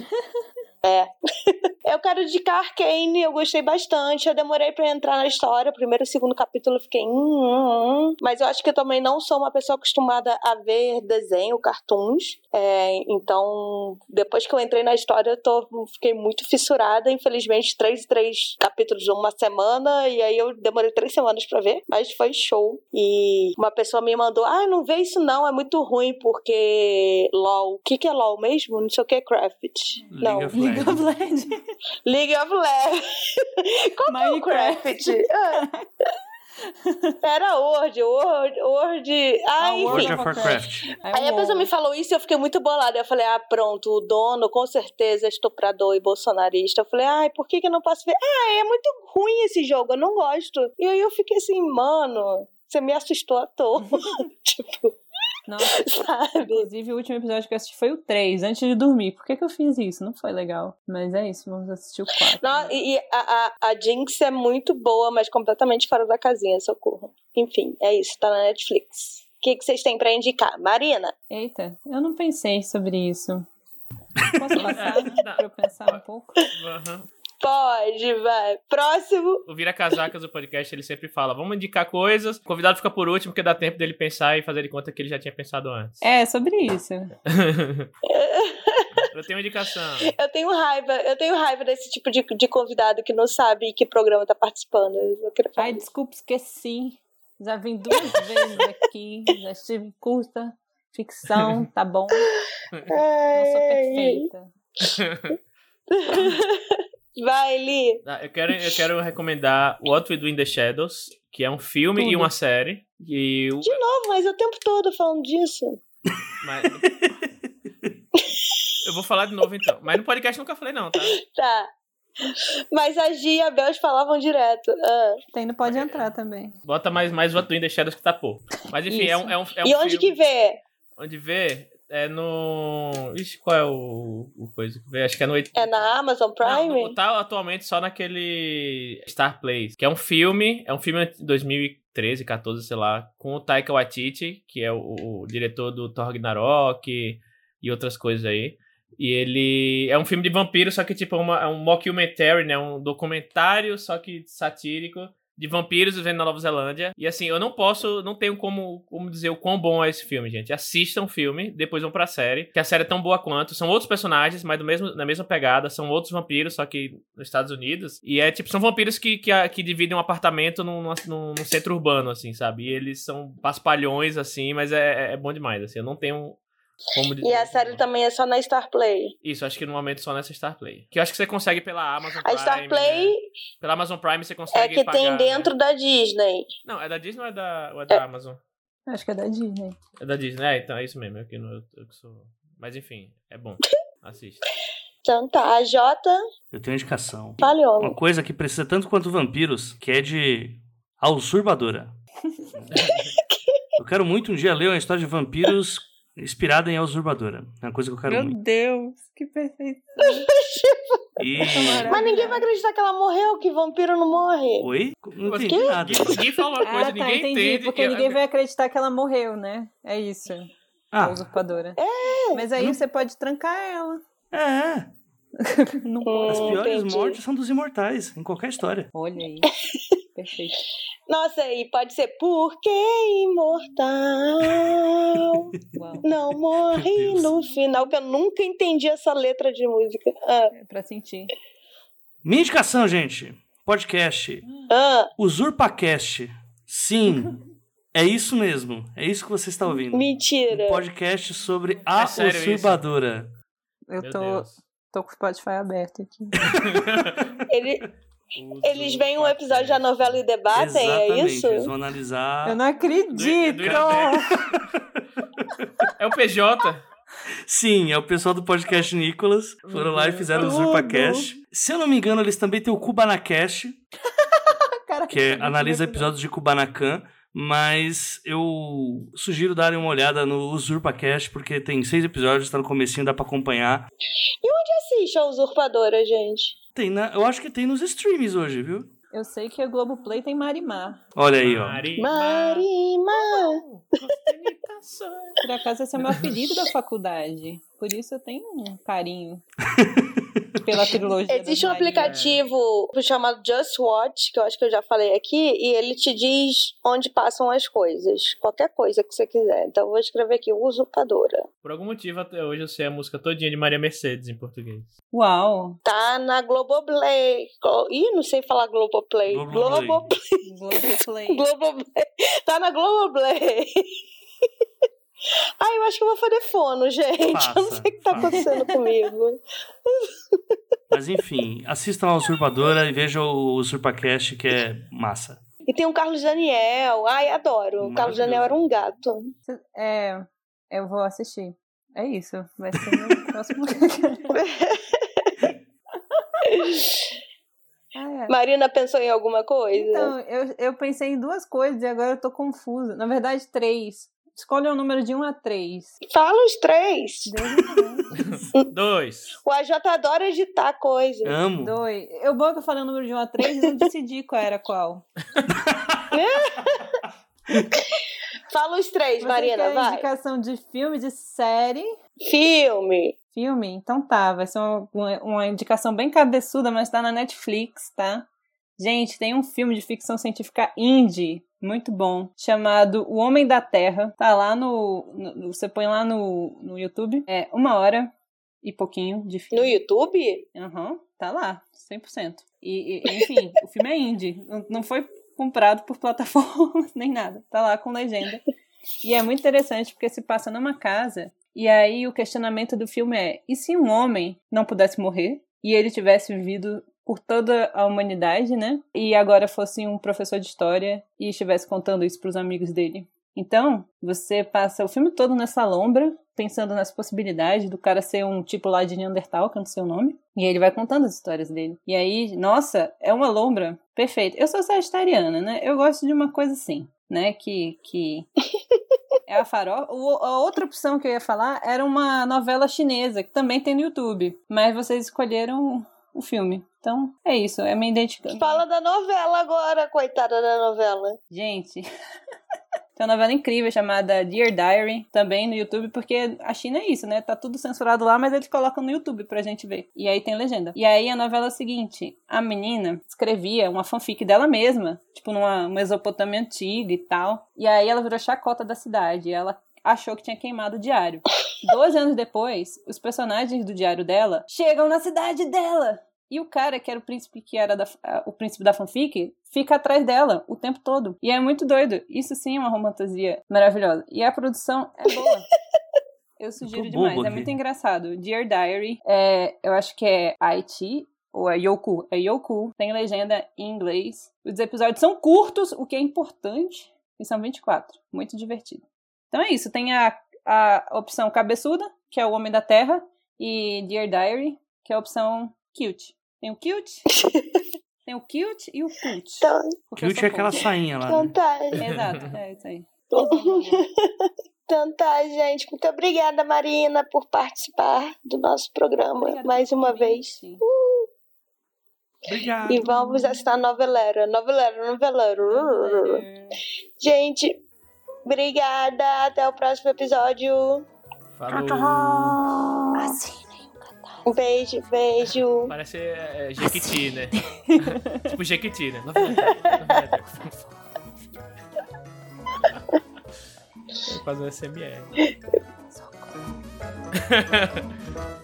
É. *laughs* eu quero indicar Arcane, eu gostei bastante. Eu demorei pra entrar na história. O primeiro e segundo capítulo eu fiquei. Hum, hum, hum. Mas eu acho que eu também não sou uma pessoa acostumada a ver desenho, cartoons. É, então, depois que eu entrei na história, eu tô, fiquei muito fissurada. Infelizmente, três, três capítulos uma semana. E aí eu demorei três semanas pra ver. Mas foi show. E uma pessoa me mandou: Ah, não vê isso não, é muito ruim, porque LOL. O que, que é LOL mesmo? Não sei o que é Craft. Não. League of Legends. League of Legends. *laughs* Qual que é o Minecraft. Craft? *laughs* Ah. Era Word, Word, Word. Ah, Ah, enfim. World of Warcraft. Aí a pessoa me falou isso e eu fiquei muito bolada. Eu falei, ah, pronto, o dono com certeza é estuprador e bolsonarista. Eu falei, ai, por que, que eu não posso ver? Ah, é muito ruim esse jogo, eu não gosto. E aí eu fiquei assim, mano, você me assustou à toa. *laughs* tipo, Nossa, *laughs* sabe? inclusive o último episódio que eu assisti foi o 3, antes de dormir. Por que, que eu fiz isso? Não foi legal. Mas é isso, vamos assistir o 4. Não, e e a, a, a Jinx é muito boa, mas completamente fora da casinha, socorro. Enfim, é isso, tá na Netflix. O que, que vocês têm pra indicar? Marina? Eita, eu não pensei sobre isso. *laughs* Posso passar Não. pra eu pensar um pouco? Aham. Pode, vai. Próximo. O Vira Casacas do podcast, ele sempre fala: vamos indicar coisas. O convidado fica por último, porque dá tempo dele pensar e fazer de conta que ele já tinha pensado antes. É, sobre isso. *laughs* Eu tenho uma indicação. Eu tenho raiva, eu tenho raiva desse tipo de, de convidado que não sabe que programa tá participando. Ai, desculpa, esqueci. Já vim duas *laughs* vezes aqui, já estive em curta, ficção, tá bom. Não sou Ai, perfeita. *laughs* Vai, Li. Ah, Eu quero, eu quero recomendar What We Do in the Shadows, que é um filme e Tudo. uma série. E o, De novo, mas o tempo todo falando disso. mas- *laughs* Eu vou falar de novo então. Mas no podcast nunca falei, não, tá? Tá. Mas a Gia e a Bel falavam direto. Ah. Tem, não pode entrar também. Bota mais, mais What We Do in the Shadows que tá pouco. Mas enfim, é um, é um, é um e onde filme- que vê? Onde vê? É no. Ixi, qual é o, o coisa que vê? Acho que é no. É na Amazon Não, Prime? no- tá atualmente só naquele Star Place, que é um filme, é um filme de 2013, 14, sei lá, com o Taika Waititi, que é o, o diretor do Thor Ragnarok e, e outras coisas aí. E ele é um filme de vampiro, só que tipo é uma, é um mockumentary, né? Um documentário, só que satírico de vampiros vivendo na Nova Zelândia. E assim, eu não posso, não tenho como, como dizer o quão bom é esse filme, gente. Assistam o filme, depois vão pra série, que a série é tão boa quanto. São outros personagens, mas do mesmo, na mesma pegada. São outros vampiros, só que nos Estados Unidos. E é tipo, são vampiros que, que, que dividem um apartamento num, centro urbano, assim, sabe? E eles são paspalhões, assim, mas é, é bom demais, assim. Eu não tenho como E a série também é só na Star Play. Isso, acho que no momento só nessa Star Play. Que eu acho que você consegue pela Amazon Prime. A Star Play né? Pela Amazon Prime você consegue é que pagar, tem né? dentro da Disney. Não, é da Disney ou é da, ou é da Amazon? Acho que é da Disney. É da Disney, é, então é isso mesmo. Eu que, não, eu, que sou... Mas enfim, é bom. *laughs* Assista. Então tá, a Jota, Eu tenho indicação. fale homem. Uma coisa que precisa tanto quanto vampiros, que é de A Usurpadora. *laughs* *laughs* Eu quero muito um dia ler uma história de vampiros inspirada em A Usurpadora. É uma coisa que eu quero Meu muito. Deus, que perfeito. E... Mas ninguém vai acreditar que ela morreu, que vampiro não morre. Oi? Não entendi nada. *laughs* Ninguém, ninguém fala uma coisa, Ah, tá, ninguém entendi. entende. Porque ninguém vai acreditar que ela morreu, né? É isso. A Ah, usurpadora. É. Mas aí Não- você pode trancar ela. é. *laughs* Não Hum, As piores entendi. mortes são dos imortais, em qualquer história. Olha aí. *laughs* Perfeito. *laughs* Nossa, e pode ser porque imortal não morre no final, que eu nunca entendi essa letra de música. Ah, É pra sentir. Minha indicação, gente. Podcast. ah, Usurpacast. Sim. É isso mesmo. É isso que você está ouvindo. mentira. Um podcast sobre a É sério isso? usurpadora. Eu Meu tô, Deus. tô com o Spotify aberto aqui. *laughs* Ele- eles veem um episódio da novela e debatem, é Exatamente. isso? Eles vão analisar. Eu não acredito! do *laughs* É o PJ. Sim, é o pessoal do podcast Nicolas. Foram lá e fizeram o Tudo. Usurpacast. Se eu não me engano, eles também têm o Cubanacast, *laughs* Cara, que é- analisa episódios de Kubanacan. Mas eu sugiro darem uma olhada no Usurpacast, porque tem seis episódios, tá no comecinho, dá pra acompanhar. Assiste a usurpadora, gente. Tem na, eu acho que tem nos streams hoje, viu? Eu sei que a Globoplay tem Marimar. Olha aí, ó. Mari- Marima. Por acaso esse é o meu apelido da faculdade. Por isso eu tenho um carinho *laughs* pela trilogia. Existe um das Marias. aplicativo chamado Just Watch, que eu acho que eu já falei aqui, e ele te diz onde passam as coisas. Qualquer coisa que você quiser. Então eu vou escrever aqui, usurpadora. Por algum motivo, até hoje eu sei a música todinha de Maria Mercedes em português. Uau! Tá na Globoplay. Glo- Ih, não sei falar Globoplay. Globoplay. Globoplay. Globoplay. *laughs* Globoplay. Tá na Globoplay. *laughs* Ai, eu acho que eu vou fazer fono, gente. eu não Faça, sei o que tá faça. acontecendo comigo. Mas enfim, assistam a Usurpadora e vejam o Usurpacast, que é massa. E tem o Carlos Daniel. Ai, adoro. O Carlos. Daniel era um gato. É, eu vou assistir. É isso. Vai ser meu *laughs* próximo. Ah, *laughs* é. Marina pensou em alguma coisa? Então, eu, eu pensei em duas coisas e agora eu tô confusa. Na verdade, três. Escolha um número de um a três. Fala os três. *laughs* Dois. O AJ adora editar coisa. Amo. Dois. Eu bom que eu falei o número de um a três e não decidi qual era qual. *laughs* Fala os três, Você Marina, quer vai. indicação de filme, de série? Filme. Filme? Então tá, vai ser uma, uma- uma indicação bem cabeçuda, mas tá na Netflix, tá? Gente, tem um filme de ficção científica indie, muito bom, chamado O Homem da Terra. Tá lá no. no- você põe lá no, no YouTube. É uma hora e pouquinho de filme. No YouTube? Aham, tá lá, 100%. E, e, enfim, o filme é indie. Não, não foi comprado por plataformas *laughs* nem nada. Tá lá com legenda. E é muito interessante porque se passa numa casa. E aí o questionamento do filme é: e se um homem não pudesse morrer e ele tivesse vivido por toda a humanidade, né? E agora fosse um professor de história e estivesse contando isso pros amigos dele. Então, você passa o filme todo nessa lombra, pensando nas possibilidades do cara ser um tipo lá de Neandertal, que eu não sei o nome. E ele vai contando as histórias dele. E aí, nossa, é uma lombra perfeita. Eu sou sagitariana, né? Eu gosto de uma coisa assim, né? Que. que... *laughs* É a farofa. O- A outra opção que eu ia falar era uma novela chinesa, que também tem no YouTube. Mas vocês escolheram o filme. Então, é isso. É minha identificação. Fala da novela agora, coitada da novela. Gente, *laughs* Tem uma novela incrível chamada Dear Diary, também no YouTube, porque a China é isso, né? Tá tudo censurado lá, mas eles colocam no YouTube pra gente ver. E aí tem legenda. E aí a novela é a seguinte: a menina escrevia uma fanfic dela mesma, tipo numa Mesopotâmia antiga e tal. E aí ela virou chacota da cidade. Ela achou que tinha queimado o diário. Doze anos depois, os personagens do diário dela chegam na cidade dela. E o cara, que era o príncipe que era da, o príncipe da fanfic, fica atrás dela o tempo todo. E é muito doido. Isso sim é uma romantasia maravilhosa. E a produção é boa. *laughs* Eu sugiro demais, é muito engraçado. Dear Diary, é, eu acho que é IT, ou é Yoku. É Yoku, tem legenda em inglês. Os episódios são curtos, o que é importante, e são 24. Muito divertido. Então é isso, tem a, a opção cabeçuda, que é o Homem da Terra, e Dear Diary, que é a opção cute. Tem o cute, *laughs* tem o cute e o cute. Então, cute é aquela sainha lá. Então né? tá. *laughs* Exato, é isso aí. *laughs* Então tá, gente. Muito obrigada, Marina, por participar do nosso programa obrigada mais uma vez. Uh. Obrigado. E vamos assinar Novelera. Novelera, Novelera. Gente, obrigada. Até o próximo episódio. Falou. Assinem o catálogo. Um beijo, beijo. Parece é, Jequiti, né? *laughs* tipo Jequiti, né? É quase um SMR. *laughs*